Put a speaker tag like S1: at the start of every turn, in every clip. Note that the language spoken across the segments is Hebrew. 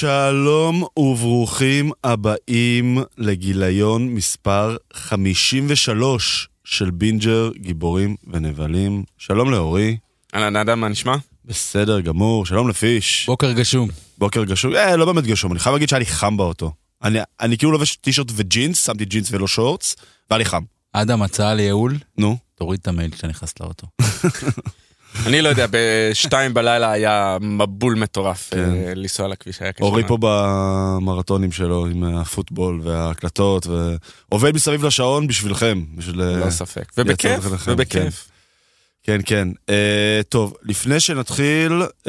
S1: שלום וברוכים הבאים לגיליון מספר 53 של בינג'ר, גיבורים ונבלים. שלום לאורי.
S2: אהלן אדם, מה נשמע?
S1: בסדר גמור, שלום לפיש.
S3: בוקר גשום.
S1: בוקר גשום, אה, לא באמת גשום, אני חייב להגיד שהיה לי חם באוטו. אני, אני כאילו לובש טישרט וג'ינס, שמתי ג'ינס ולא שורטס, והיה לי חם.
S3: אדם, הצעה לייעול,
S1: נו.
S3: תוריד את המעיל כשאתה נכנס לאוטו.
S2: אני לא יודע, בשתיים בלילה היה מבול מטורף
S1: כן.
S2: אה, לנסוע על הכביש, היה קשה.
S1: אורי. פה במרתונים שלו עם הפוטבול וההקלטות, ועובד מסביב לשעון בשבילכם. בשביל... אה,
S2: לא ספק. ובכיף, ובכיף.
S1: כן, כן. Uh, טוב, לפני שנתחיל, uh,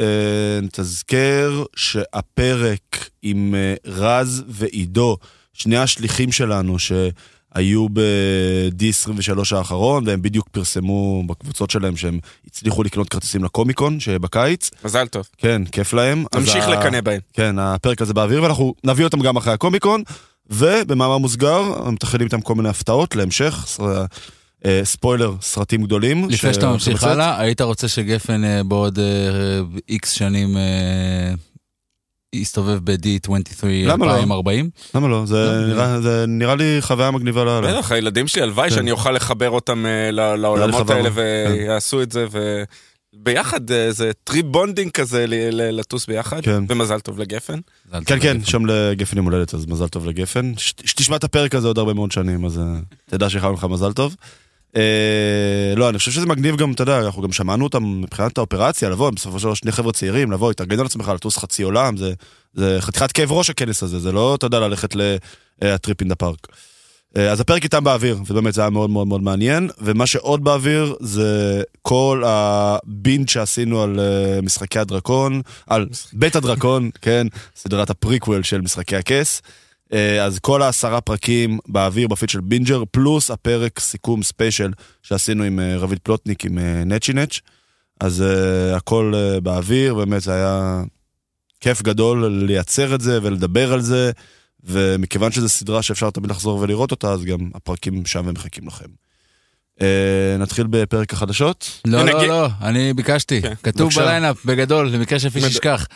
S1: נתזכר שהפרק עם uh, רז ועידו, שני השליחים שלנו שהיו ב-D23 האחרון, והם בדיוק פרסמו בקבוצות שלהם שהם הצליחו לקנות כרטיסים לקומיקון שבקיץ.
S2: מזל טוב.
S1: כן, כיף להם. ה-
S2: לקנא בהם.
S1: כן, הפרק הזה באוויר, ואנחנו נביא אותם גם אחרי הקומיקון, ובמאמר מוסגר, מתחילים איתם כל מיני הפתעות להמשך, סר- אה, ספוילר, סרטים גדולים.
S3: לפני שאתה ממשיך. הלאה, היית רוצה שגפן אה, בעוד איקס שנים יסתובב ב-D23
S1: למה לא?
S3: 2040?
S1: למה לא? זה
S3: לא,
S1: נראה- זה נראה לי חוויה מגניבה לאללה.
S2: בטח, הילדים שלי, הלוואי
S1: כן.
S2: שאני אוכל לחבר אותם אה, ל- לעולמות
S1: לחבר,
S2: האלה
S1: כן.
S2: ויעשו את זה, וביחד אה, זה טריפ bonding כזה ל- ל- לטוס ביחד,
S1: כן.
S2: ומזל טוב לגפן.
S1: כן,
S3: טוב
S1: כן,
S3: לגפן.
S1: שם לגפן יום הולדת, אז מזל טוב לגפן. שתשמע את הפרק הזה עוד הרבה מאוד שנים, אז אה, תדע שאיחלנו לך מזל טוב. אה, לא, אני חושב שזה מגניב גם, אתה יודע, אנחנו גם שמענו אותם מבחינת האופרציה, לבוא, בסופו של דבר שני חבר'ה צעירים, לבוא, להתארגן על עצמך, לטוס חצי עולם, זה, זה חתיכת כאב ראש הכנס הזה, זה לא, אתה יודע, ללכת ל trip in the park. אה, אז הפרק איתם באוויר, ובאמת זה היה מאוד מאוד מאוד מעניין, ומה שעוד באוויר זה כל ה binge שעשינו על אה, משחקי הדרקון, על בית הדרקון, כן, סדרת הפריקוול של משחקי הכס. אה, אז כל העשרה פרקים באוויר בפיד של בינג'ר, פלוס הפרק סיכום ספיישל שעשינו עם אה, רביד פלוטניק עם אה, נצ'י נץ'. אז uh, הכל uh, באוויר, באמת זה היה כיף גדול לייצר את זה ולדבר על זה, ומכיוון שזו סדרה שאפשר תמיד לחזור ולראות אותה, אז גם הפרקים שם ומחכים לכם. Uh, נתחיל בפרק החדשות.
S3: לא, לא, לא, אני ביקשתי.
S2: כן,
S3: כתוב. בליינאפ, בגדול, למקרה שפיש ישכח.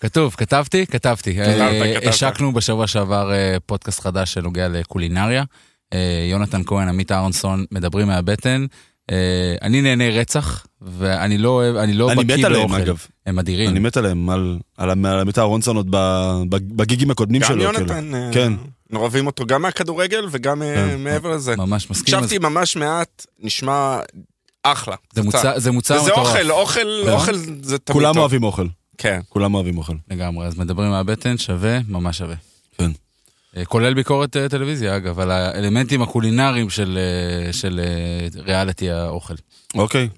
S3: כתוב, כתבתי? כתבתי.
S2: כתבת,
S3: אה,
S2: כתבת.
S3: השקנו בשבוע שעבר אה, פודקאסט חדש שנוגע לקולינריה. אה, יונתן כהן, עמית אהרונסון, מדברים מהבטן. אני נהנה רצח, ואני לא אוהב, אני לא
S1: אני
S3: בקיא
S1: מת עליהם
S3: באוכל.
S1: אגב,
S3: הם אדירים.
S1: אני מת עליהם, על, על, על, עמית אהרונסון עוד בגיגים הקודמים
S2: גם
S1: שלו.
S2: יונתן,
S1: כאילו.
S2: אה,
S1: כן.
S2: אוהבים אותו גם מהכדורגל וגם
S1: כן.
S2: מעבר לזה.
S3: ממש מסכים.
S2: הקשבתי ממש מעט, נשמע אחלה.
S3: זה. מוצר- זה מטורף.
S2: אוכל, אוכל,
S3: כן.
S2: אוכל זה תמיד
S1: כולם
S2: טוב.
S1: אוהבים אוכל,
S2: כן.
S1: כולם אוהבים אוכל.
S3: לגמרי, אז מדברים מהבטן, שווה, ממש שווה.
S1: כן.
S3: אה, כולל ביקורת אה, טלוויזיה, אגב, על האלמנטים הקולינריים של, אה, של ריאליטי האוכל.
S1: אוקיי.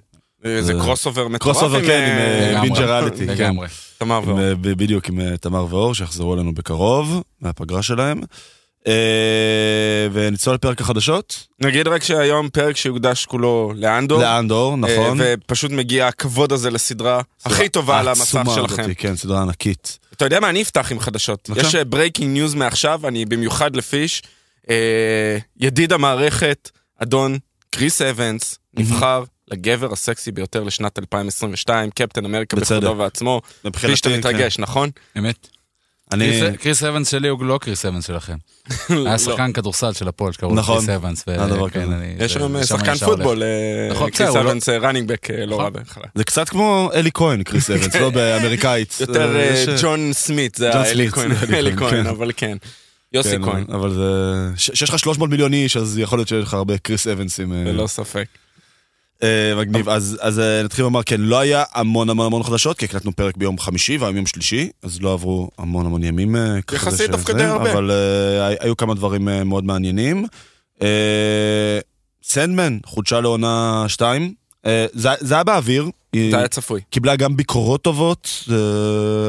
S2: זה crossover מטורף. crossover,
S1: כן, עם,
S3: לגמרי.
S1: בינג'ר ריאליטי. כן.
S3: לגמרי.
S2: תמר ואור.
S1: בדיוק, עם תמר ואור, שיחזרו אלינו בקרוב, מהפגרה שלהם. אה, ונצלול לפרק החדשות.
S2: נגיד רק שהיום פרק שיוקדש כולו לאנדור.
S1: לאנדור, נכון.
S2: אה, ופשוט מגיע הכבוד הזה לסדרה הכי טובה על המסך שלכם.
S1: כן, סדרה ענקית.
S2: אתה יודע מה, אני אפתח עם חדשות. יש breaking news מעכשיו, אני במיוחד לפיש. אה, ידיד המערכת, אדון קריס אבנס, נבחר לגבר הסקסי ביותר לשנת 2022, קפטן אמריקה. בכבודו ועצמו.
S1: מבחינתי,
S2: פיש, אתה
S1: כן.
S2: מתרגש, נכון?
S3: אמת.
S1: אני...
S3: קריס- אבנס שלי הוא לא קריס אבנס שלכם.
S2: לא.
S3: היה שחקן כדורסל של הפועל שקראו לו
S1: נכון.
S3: קריס אבנס. אני-
S2: יש שם שחקן. פוטבול, אה,
S3: נכון,
S2: קריס
S3: לא-
S2: אבנס running back לא
S3: נכון.
S2: רע בהתחלה.
S1: זה קצת כמו אלי כהן, קריס אבנס, לא באמריקאית.
S2: יותר
S1: אה,
S2: אה, ג'ון סמית, זה
S1: אלי כהן, כן.
S2: אבל כן. יוסי
S1: כן,
S2: כהן,
S1: אבל זה... שיש לך 300 מיליון איש, אז יכול להיות שיש לך הרבה קריס אבנסים. אה,
S2: ללא ספק.
S1: אה, מגניב, אז, אה, נתחיל לומר, כן, לא היה המון המון המון חדשות, כי הקלטנו פרק ביום חמישי והיום יום שלישי, אז לא עברו המון המון ימים. אה,
S2: יחסית דווקא די הרבה.
S1: אבל היו כמה דברים מאוד מעניינים. סנדמן חודשה לעונה 2, זה, היה באוויר.
S2: זה היה צפוי.
S1: קיבלה גם ביקורות טובות,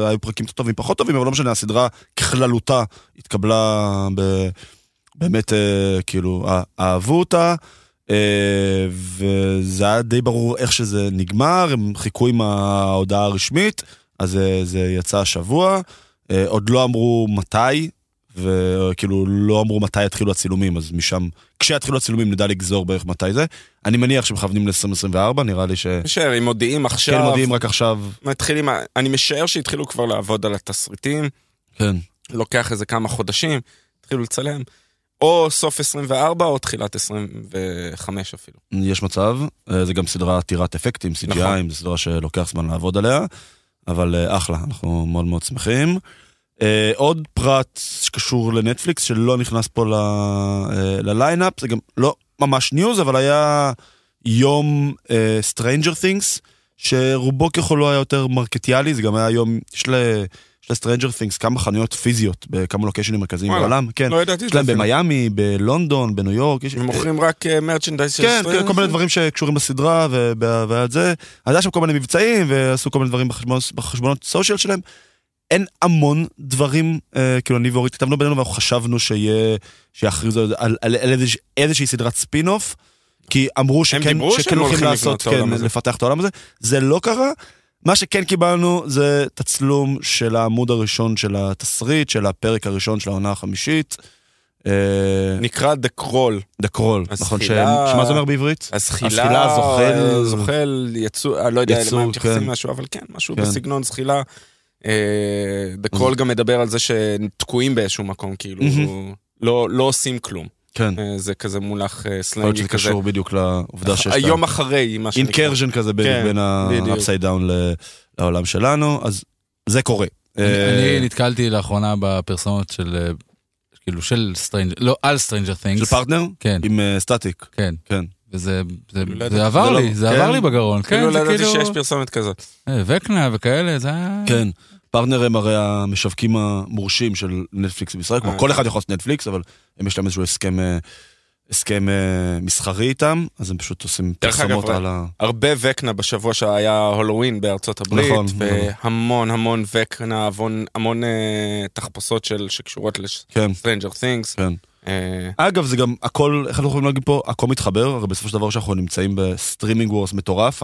S1: היו פרקים טובים פחות טובים, אבל לא משנה, הסדרה ככללותה התקבלה. באמת, כאילו, אה- אהבו אותה. אה, וזה היה די ברור איך שזה נגמר, הם חיכו עם ההודעה הרשמית, אז אה, זה יצא השבוע. אה, עוד לא אמרו מתי, וכאילו לא אמרו מתי יתחילו הצילומים, אז משם, כשיתחילו הצילומים נדע לגזור בערך מתי זה. אני מניח שמכוונים ל-2024, נראה לי ש...
S2: משער, אם מודיעים
S1: כן,
S2: עכשיו,
S1: מודיעים רק עכשיו.
S2: מתחילים, אני משער שהתחילו כבר לעבוד על התסריטים.
S1: כן.
S2: לוקח איזה כמה חודשים, התחילו לצלם. או סוף 24 או תחילת 25 אפילו.
S1: יש מצב, אה, זה גם סדרה עתירת אפקטים, CGI,
S2: נכון.
S1: זו סדרה שלוקח זמן לעבוד עליה, אבל אה, אחלה, אנחנו מאוד מאוד שמחים. אה, עוד פרט שקשור לנטפליקס שלא נכנס פה ל- ל lineup, זה גם לא ממש news, אבל היה יום אה, Stranger Things, שרובו ככולו היה יותר מרקטיאלי, זה גם היה יום, יש ל... ל-Stranger Things כמה חנויות פיזיות בכמה לוקיישנים מרכזיים בעולם, כן.
S2: לא ידעתי
S1: יש להם. במיאמי, בלונדון, בניו יורק.
S2: הם מוכרים רק merchandise של
S1: כן,
S2: Stranger
S1: כן, כל מיני? דברים שקשורים לסדרה וב- ועל זה. אז היה שם כל מיני מבצעים ועשו כל מיני דברים בחשבונות, social שלהם. אין המון דברים, אה, כאילו אני ואורית כתבנו בינינו ואנחנו חשבנו שיהיה, שיכריזו על, על, על איזוש, איזושהי סדרת ספין-אוף. כי אמרו שכן, שכן הולכים לעשות, כן. לפתח את העולם הזה. זה לא קרה. מה שכן קיבלנו זה תצלום של העמוד הראשון של התסריט, של הפרק הראשון של העונה החמישית. אה,
S2: נקרא The Crawl.
S1: The Crawl, נכון? שמה זה אומר בעברית?
S2: הזחילה,
S1: זוחל-
S2: זוחל, יצוא, אני לא יודע למה הם מתייחסים
S1: כן.
S2: משהו, אבל כן, משהו
S1: כן.
S2: בסגנון זחילה. אה, The Crawl גם מדבר על זה שתקועים באיזשהו מקום, כאילו. לא לא עושים כלום.
S1: כן.
S2: אה, זה כזה מונח אה,
S1: יכול להיות
S2: סלנגי
S1: שזה
S2: כזה.
S1: קשור בדיוק לעובדה שיש
S2: היום אחרי, מה שנקרא.
S1: incursion כזה
S2: כן,
S1: בין. ה-upside down לעולם שלנו, אז זה קורה.
S3: אני-
S1: אה,
S3: אני נתקלתי לאחרונה בפרסומות של, כאילו של Stranger, לא, על Stranger
S1: של
S3: Things.
S1: פרטנר?
S3: כן,
S1: עם סטטיק,
S3: כן.
S1: כן.
S3: וזה זה-
S2: כאילו, לא
S3: זה. עבר
S1: זה לא-
S3: לי, זה
S1: כן.
S3: עבר לי בגרון.
S2: כאילו
S3: כן,
S2: לא
S3: זה
S2: ידעתי
S3: כאילו...
S2: שיש פרסומת כזאת.
S3: וקנה וכאלה, זה היה...
S1: כן. פרטנר הם הרי המשווקים המורשים של נטפליקס בישראל, כמו
S2: אה.
S1: כל אחד יכול לעשות נטפליקס, אבל הם יש להם איזשהו הסכם, אה, הסכם אה, מסחרי איתם, אז הם פשוט עושים פרסומות על ה...
S2: הרבה וקנה בשבוע שהיה הולואוין בארצות הברית,
S1: נכון,
S2: והמון המון וקנה, המון, המון תחפושות של, שקשורות
S1: כן,
S2: ל-Stranger Things.
S1: כן. אגב, זה גם הכל, איך אנחנו יכולים להגיד פה, הכל מתחבר, הרי בסופו של דבר שאנחנו נמצאים ב-streaming wars מטורף,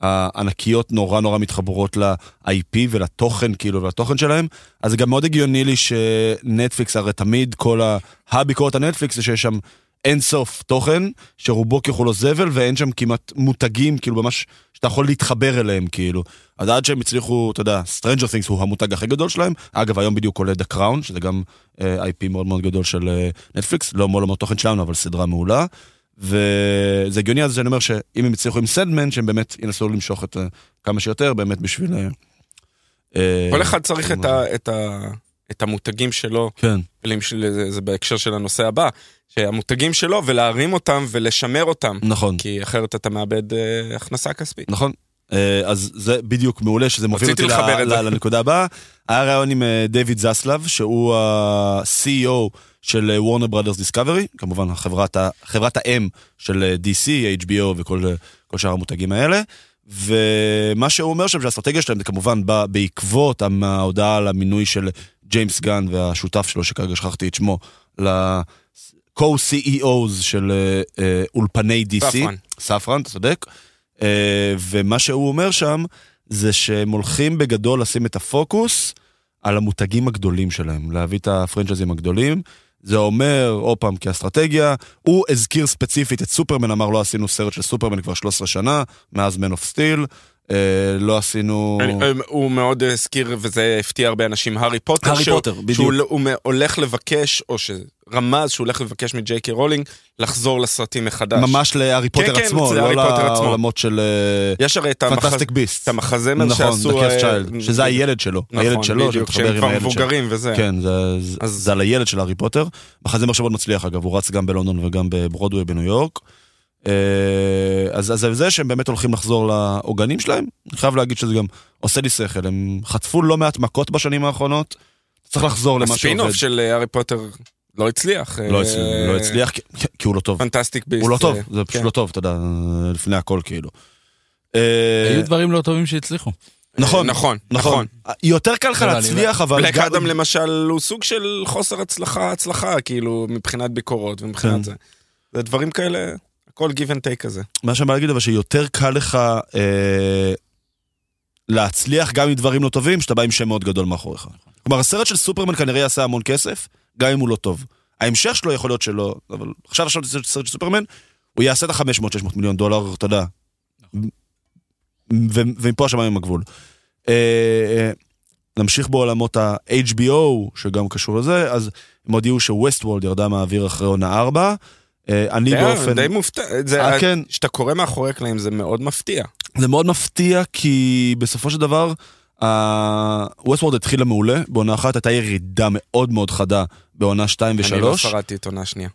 S1: הענקיות נורא נורא מתחברות ל-IP ולתוכן, כאילו, ולתוכן שלהם, אז זה גם מאוד הגיוני לי שנטפליקס, הרי תמיד כל הביקורת על נטפליקס זה שיש שם אין סוף תוכן, שרובו ככולו זבל, ואין שם כמעט מותגים, כאילו, ממש, שאתה יכול להתחבר אליהם, כאילו. אז עד שהם הצליחו, אתה יודע, Stranger Things הוא המותג הכי גדול שלהם. אגב, היום בדיוק עולה The Crown, שזה גם אה, IP מאוד מאוד גדול של אה, נטפליקס, לא מעולמות תוכן שלנו, אבל סדרה מעולה. וזה הגיוני אז שאני אומר שאם הם הצליחו עם סנדמן, שהם באמת ינסו למשוך את אה, כמה שיותר, באמת בשביל... אה, אה,
S2: כל אחד צריך את, ה, את, ה, את המותגים שלו,
S1: כן,
S2: זה, זה בהקשר של הנושא הבא, שהמותגים שלו ולהרים אותם ולשמר אותם,
S1: נכון.
S2: כי אחרת אתה מאבד אה, הכנסה כספית.
S1: נכון. אה, אז זה בדיוק מעולה, שזה מוביל אותי
S2: לחבר
S1: ל-
S2: את זה.
S1: ל- לנקודה הבאה. היה ראיון עם אה, דיוויד זסלב, שהוא ה-CEO של וורנר ברודרס דיסקאברי, כמובן החברת, ה- חברת האם של אה, DC, HBO וכל אה, שאר המותגים האלה. ומה שהוא אומר שם שהאסטרטגיה שלהם זה כמובן בא בעקבות ההודעה על המינוי של ג'יימס גן והשותף שלו שכרגע שכחתי את שמו ל-co-CEOs של אה, אה, אולפני DC.
S2: ספרן.
S1: ספרן, אתה צודק. אה, ומה שהוא אומר שם, זה שהם הולכים בגדול לשים את הפוקוס על המותגים הגדולים שלהם, להביא את הפרנצ'ייזים הגדולים. זה אומר, עוד פעם, כאסטרטגיה, הוא הזכיר ספציפית את סופרמן, אמר לא עשינו סרט של סופרמן כבר 13 שנה, מאז Man of Steel, לא עשינו...
S2: אה, הוא מאוד הזכיר, וזה הפתיע הרבה אנשים, הארי פוטר.
S1: הארי פוטר, בדיוק.
S2: שהוא הוא הולך לבקש, או שרמז שהוא הולך לבקש מג'יי קיי רולינג, לחזור לסרטים מחדש.
S1: ממש להארי פוטר
S2: כן,
S1: עצמו, לא. לעולמות של
S2: יש הרי את המחזמר
S1: נכון,
S2: שעשו...
S1: The Cursed
S2: אה,
S1: Child, שזה הילד שלו, הילד
S2: נכון,
S1: שלו,
S2: בדיוק,
S1: שמתחבר
S2: שהם
S1: עם
S2: כבר
S1: הילד שלו.
S2: מבוגרים וזה.
S1: כן, זה, זה,
S2: אז-
S1: זה על הילד של הארי פוטר. מחזמר שמאוד מצליח אגב, הוא רץ גם בלונדון וגם בברודווי בניו יורק. אה, אז, אז זה זה שהם באמת הולכים לחזור לעוגנים שלהם. אני חייב להגיד שזה גם עושה לי שכל, הם חטפו לא מעט מכות בשנים האחרונות. צריך לחזור למה שעובד.
S2: הספינוף של אה, הארי פוטר לא הצליח.
S1: לא
S2: אה,
S1: הצליח, לא הצליח כי, כי הוא לא טוב.
S2: פנטסטיק ביסט.
S1: הוא לא טוב, זה פשוט
S2: כן.
S1: לא טוב, אתה יודע, לפני הכל כאילו. אה,
S3: היו דברים לא טובים שהצליחו.
S1: נכון,
S2: נכון,
S1: נכון. יותר קל לך
S3: לא, אני
S1: להצליח, אבל...
S2: בלק אדם למשל הוא סוג של חוסר הצלחה, הצלחה, כאילו, מבחינת ביקורות ומבחינת
S1: כן.
S2: זה. זה דברים כאלה, הכל give and take כזה.
S1: מה שאני בא להגיד, אבל שיותר קל לך אה, להצליח גם עם דברים לא טובים, שאתה בא עם שם מאוד גדול מאחוריך. כלומר, הסרט של סופרמן כנראה יעשה המון כסף, גם אם הוא לא טוב. ההמשך שלו יכול להיות שלא, אבל עכשיו עכשיו סרט סרט של סופרמן, הוא יעשה את ה-500-600 מיליון דולר, אתה יודע. ומפה השמיים עם הגבול. אה, אה, נמשיך בעולמות ה-HBO, שגם קשור לזה, אז הם הודיעו שווסט וולד ירדה מהאוויר אחרי עונה 4. אני
S2: די-
S1: באופן...
S2: די מופתע, זה-
S1: אה, כן.
S2: כשאתה קורא מאחורי הקלעים זה מאוד מפתיע.
S1: זה מאוד מפתיע, כי בסופו של דבר, ווסטוורד התחילה מעולה, בעונה אחת הייתה ירידה מאוד מאוד חדה בעונה 2
S2: אני לא
S1: ו-3.
S2: שרדתי את עונה שנייה.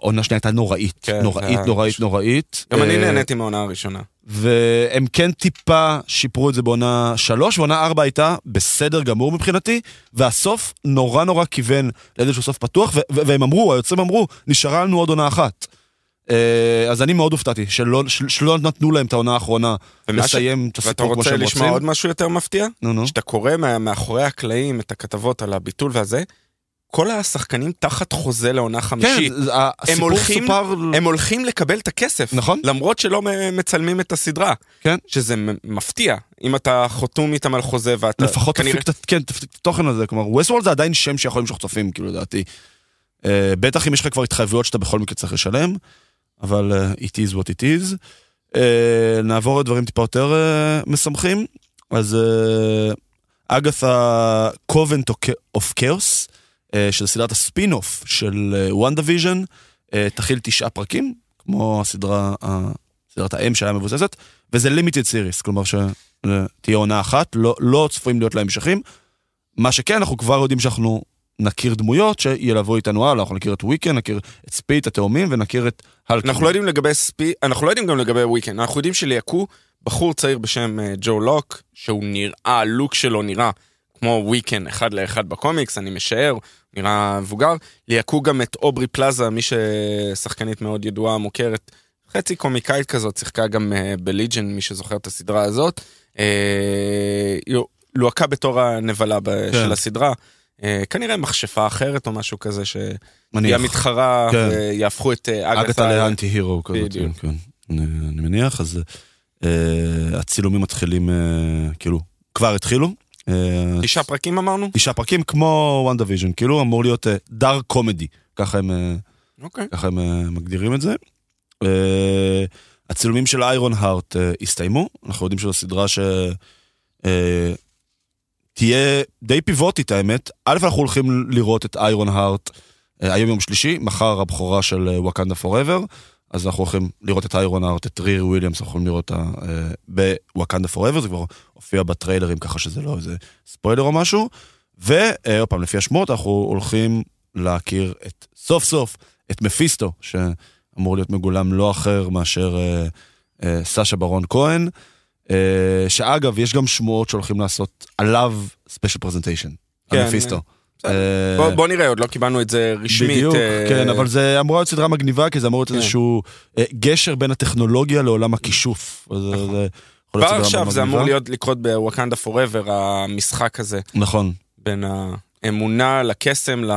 S1: עונה שנייה הייתה נוראית,
S2: כן,
S1: נוראית, נוראית,
S2: פשוט-
S1: נוראית.
S2: גם אני
S1: אה,
S2: נהניתי מהעונה הראשונה.
S1: והם כן טיפה שיפרו את זה בעונה 3, ועונה 4 הייתה בסדר גמור מבחינתי, והסוף נורא נורא כיוון לאיזשהו סוף פתוח, והם אמרו, היוצרים אמרו, נשארה לנו עוד עונה אחת. אה, אז אני מאוד הופתעתי, שלא, של- שלא נתנו להם את העונה האחרונה
S2: ומה ש-
S1: לסיים את
S2: ואתה
S1: הסיפור כמו
S2: רוצה
S1: שהם
S2: לשמוע
S1: רוצים.
S2: עוד משהו יותר מפתיע?
S1: נו נו.
S2: כשאתה קורא מאחורי הקלעים את הכתבות על הביטול והזה, כל השחקנים תחת חוזה לעונה
S1: כן,
S2: חמישית.
S1: זה- הסיפור
S2: הולכים-
S1: סופר...
S2: הם הולכים לקבל את הכסף.
S1: נכון.
S2: למרות שלא מצלמים את הסדרה.
S1: כן.
S2: שזה מפתיע. אם אתה חתום איתם על חוזה ואתה...
S1: לפחות
S2: כנראה-
S1: תפיק כן, תפיק את התוכן הזה, כלומר, ווסטוולד זה עדיין שם שיכול למשוך צופים, כאילו, לדעתי. אה, בטח אם יש לך כבר התחייבויות שאתה בכל מקרה צריך לשלם, אבל אה, it is what it is. אה, נעבור לדברים טיפה יותר אה, משמחים. אז Agatha Coven of Chaos, שזה סדרת הספין-אוף של WandaVision, תכיל תשעה פרקים, כמו הסדרה, סדרת האם שהיה מבוססת, וזה limited series, כלומר שתהיה עונה אחת, לא, לא צפויים להיות לה המשכים. מה שכן, אנחנו כבר יודעים שאנחנו נכיר דמויות שילוו איתנו הלאה, אנחנו נכיר את וויקן, נכיר את ספיד, התאומים, ונכיר את הלקלינג.
S2: אנחנו לא יודעים לגבי ספי... אנחנו לא יודעים גם לגבי וויקן. אנחנו יודעים שליהקו בחור צעיר בשם אה, ג'ו לוק, שהוא נראה, הלוק שלו נראה כמו וויקן אחד לאחד בקומיקס, אני משער, נראה מבוגר. ליהקו גם את אוברי פלאזה, מי ששחקנית מאוד ידועה, מוכרת, חצי קומיקאית כזאת, שיחקה גם אה, ב-Legion, מי שזוכר את הסדרה הזאת. אה, היא לוהקה בתור הנבלה
S1: כן.
S2: של הסדרה. אה, כנראה מכשפה אחרת או משהו כזה, שהיא. המתחרה,
S1: כן.
S2: ויהפכו את
S1: אגתה
S2: אגתה
S1: ל-anti hero כזאת, כן,
S2: בדיוק.
S1: כן. אני, אני מניח, אז הצילומים מתחילים, כאילו, כבר התחילו. אה,
S2: תשעה פרקים אמרנו?
S1: תשעה פרקים כמו WandaVision, כאילו אמור להיות dark comedy, ככה הם, אה,
S2: אוקיי.
S1: ככה הם אה, מגדירים את זה. אה, הצילומים של Ironheart אה, הסתיימו, אנחנו יודעים שזו סדרה ש... אה, תהיה די פיבוטית האמת. א', אנחנו הולכים לראות את איירון הארט אה, היום יום שלישי, מחר הבכורה של וואקנדה פוראבר, אז אנחנו הולכים לראות את איירון הארט, את ריר וויליאמס, אנחנו הולכים לראות אותה אה, בוואקנדה פוראבר, זה כבר הופיע בטריילרים ככה שזה לא איזה ספוילר או משהו. ועוד פעם, לפי השמות, אנחנו הולכים להכיר את, סוף סוף, את מפיסטו, שאמור להיות מגולם לא אחר מאשר אה, אה, סאשה ברון כהן. אה, שאגב, יש גם שמועות שהולכים לעשות עליו special presentation.
S2: כן,
S1: על מפיסטו. אה,
S2: בוא, בוא נראה, עוד לא קיבלנו את זה רשמית.
S1: בדיוק,
S2: אה,
S1: כן, אבל זה אמורה להיות סדרה מגניבה, כי זה אמור להיות
S2: כן.
S1: איזשהו אה, גשר בין הטכנולוגיה לעולם הכישוף. להיות
S2: כבר עכשיו זה אמור. להיות לקרות ב-Wakanda Forever, המשחק הזה,
S1: נכון,
S2: בין האמונה לקסם ל-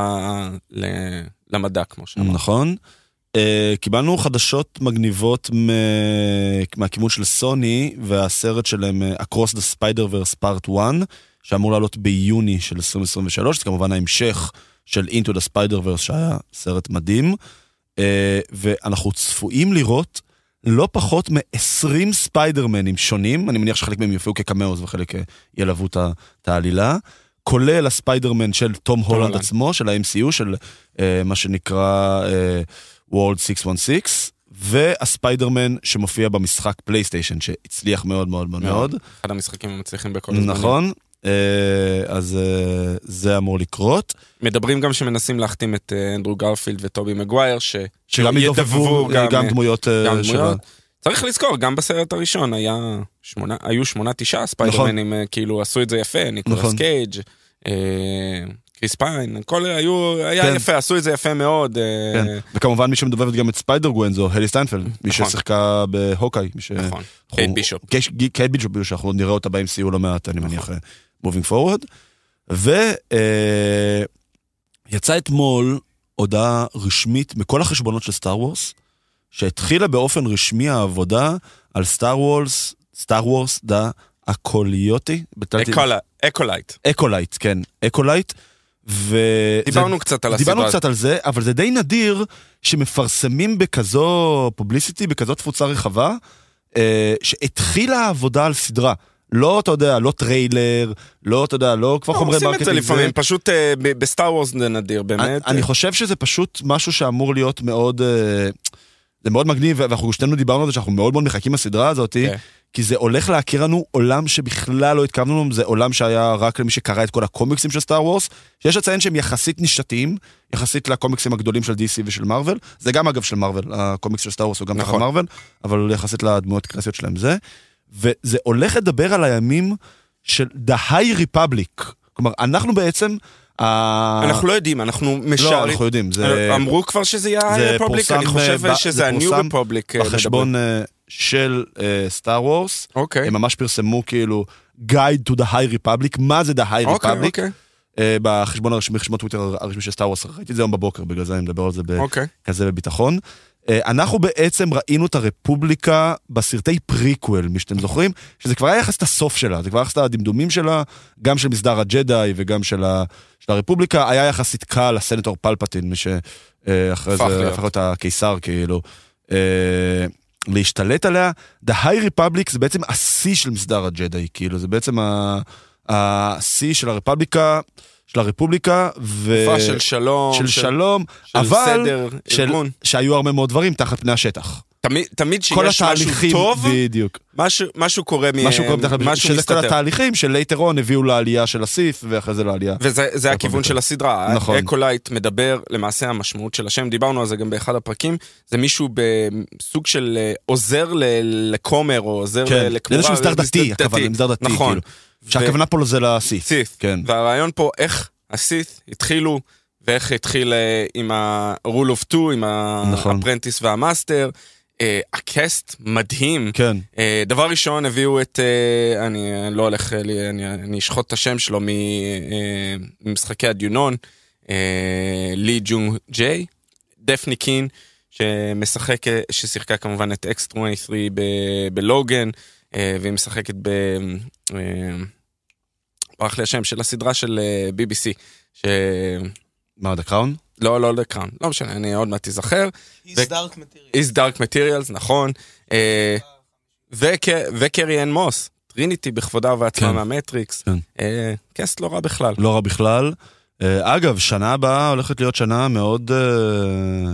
S2: ל- למדע, כמו שאמרת.
S1: נכון. קיבלנו חדשות מגניבות מהכיוון של סוני, והסרט שלהם Across the Spider-Verse Part 1, שאמור לעלות ביוני של 2023, זה כמובן ההמשך של Into the Spider-Verse, שהיה סרט מדהים. אה, ואנחנו צפויים לראות לא פחות מ-20 ספיידרמנים שונים, אני מניח שחלק מהם יופיעו כקמאוז וחלק אה, ילוו את העלילה, כולל הספיידרמן של תום הולנד. עצמו, של ה-MCU, של אה, מה שנקרא אה, World 616, והספיידרמן שמופיע במשחק פלייסטיישן, שהצליח מאוד מאוד מאוד. מאוד.
S2: אחד המשחקים המצליחים בכל הזמנים.
S1: נכון, אז אה, זה אמור לקרות.
S2: מדברים גם שמנסים להחתים את אה, אנדרו גרפילד וטובי מגווייר, ש-
S1: שגם ידובבו אה, גם דמויות אה,
S2: גם
S1: של-
S2: דמויות. צריך לזכור, גם בסרט הראשון היה שמונה, היו שמונה תשעה ספיידרמנים, אה, כאילו עשו את זה יפה, ניקולס
S1: נכון.
S2: קייג', אה, קריס פיין, הכל היו, היה
S1: כן.
S2: יפה, עשו את זה יפה מאוד. אה,
S1: כן. וכמובן מי שמדובבת גם את ספיידר גווין זו הלי סטיינפלד, מי
S2: נכון.
S1: ששיחקה ב-Hawkeye. מי ש-
S2: נכון, קייט בישופ.
S1: קייט בישופ, שאנחנו נראה אותה ב-MCU לא מעט, אני מניח, moving forward. ויצא אתמול הודעה רשמית מכל החשבונות של Star Wars, שהתחילה באופן רשמי העבודה על Star Wars, Star Wars The
S2: Acolyte. Acolyte.
S1: Acolyte, כן, Acolyte. ו...
S2: דיברנו
S1: זה-
S2: קצת על
S1: דיברנו
S2: הסדרה.
S1: קצת על זה, אבל זה די נדיר שמפרסמים בכזו publicity, בכזו תפוצה רחבה, אה, שהתחילה העבודה על סדרה. לא, אתה יודע, לא טריילר, לא, אתה יודע, לא כבר
S2: לא,
S1: חומרי
S2: עושים את זה
S1: marketing.
S2: לפעמים, פשוט אה, ב-Star Wars זה נדיר, באמת.
S1: אני, אני חושב שזה פשוט משהו שאמור להיות מאוד, אה, זה מאוד מגניב, ואנחנו שנינו דיברנו על זה שאנחנו מאוד מאוד מחכים לסדרה הזאת,
S2: כן.
S1: כי זה הולך להכיר לנו עולם שבכלל לא התכוונו לנו, זה עולם שהיה רק למי שקרא את כל הקומיקסים של Star Wars, שיש לציין שהם יחסית נישתיים, יחסית לקומיקסים הגדולים של DC ושל מארוול, זה גם אגב של מארוול, הקומיקס של Star Wars הוא גם
S2: נכון.
S1: מארוול, אבל יחסית לדמויות הקלאסיות שלהם זה, וזה הולך לדבר על הימים של The High Republic, כלומר אנחנו בעצם,
S2: אנחנו לא יודעים, אנחנו
S1: לא,
S2: משערים.
S1: אנחנו יודעים, זה...
S2: אמרו כבר שזה יהיה
S1: The
S2: High Republic,
S1: אני
S2: חושב
S1: אה, ב-
S2: שזה
S1: זה
S2: ה-New
S1: פורסם
S2: Republic.
S1: בחשבון אה, של Star Wars,
S2: אוקיי,
S1: הם ממש פרסמו כאילו Guide to the High Republic, מה זה The High
S2: אוקיי,
S1: Republic,
S2: אוקיי,
S1: אה, בחשבון הרשמי, חשבון טוויטר הרשמי של Star Wars, ראיתי את זה היום בבוקר, בגלל זה אני מדבר על זה
S2: אוקיי.
S1: בכזה בביטחון. אה, אנחנו בעצם ראינו את הרפובליקה בסרטי פריקוול, מי שאתם זוכרים, שזה כבר היה יחסית הסוף שלה, זה כבר יחסית הדמדומים שלה, גם של מסדר הג'די וגם של, ה, של הרפובליקה, היה יחסית קל לסנטור פלפטין, מי שאחרי זה
S2: להיות.
S1: הפך להיות הקיסר כאילו, אה, להשתלט עליה. The High Republic זה בעצם השיא של מסדר הג'די, כאילו, זה בעצם השיא של הרפובליקה, של הרפובליקה, ו...
S2: תקופה של שלום,
S1: של שלום,
S2: של
S1: אבל
S2: סדר,
S1: של,
S2: ארגון.
S1: שהיו הרבה מאוד דברים תחת פני השטח.
S2: תמיד- תמיד
S1: כל
S2: שיש משהו
S1: התהליכים,
S2: טוב,
S1: בדיוק.
S2: משהו- משהו קורה מ-
S1: משהו קורה מתחת,
S2: משהו
S1: שזה כל
S2: מסתתר.
S1: התהליכים של later on הביאו לעלייה של הסית', ואחרי זה לעלייה.
S2: וזה זה הכיוון. של הסדרה.
S1: נכון.
S2: Acolyte מדבר, למעשה המשמעות של השם, דיברנו על זה גם באחד הפרקים, זה מישהו בסוג של אה, עוזר לכומר, או עוזר
S1: כן,
S2: ל- לכמורה.
S1: לאיזשהו מסדר
S2: מסדר
S1: דתי, הכוונה, מסדר דתי,
S2: נכון.
S1: כאילו. שהכוונה פה זה לסית'.
S2: סית'.
S1: כן.
S2: והרעיון פה, איך הסית' התחילו, ואיך התחיל אה, עם ה-rule of two, עם
S1: נכון.
S2: ה-apprentice וה-master. אה, ה-cast מדהים.
S1: כן.
S2: אה, דבר ראשון, הביאו את, אה, אני לא הולך, אה, לי- אני, אני אשחוט את השם שלו מ- אה, ממשחקי הדיונון, אה, לי ג'ונג ג'יי, דפני קין, שמשחק, אה, ששיחקה כמובן את X23 ב- בלוגן, אה, והיא משחקת ב... אה, ברח לי השם של הסדרה של אה, BBC, ש...
S1: מה, The Crown?
S2: לא, לא לקראון, לא משנה, אני עוד מעט אזכר.
S4: His
S2: ו-
S4: Dark Materials.
S2: His Dark Materials, נכון. אה, וק- וקרי אן מוס, טריניטי בכבודה ובעצמה
S1: כן.
S2: מהמטריקס.
S1: כן.
S2: אה, cast לא רע בכלל.
S1: לא רע בכלל. אה, אגב, שנה הבאה הולכת להיות שנה מאוד, אה,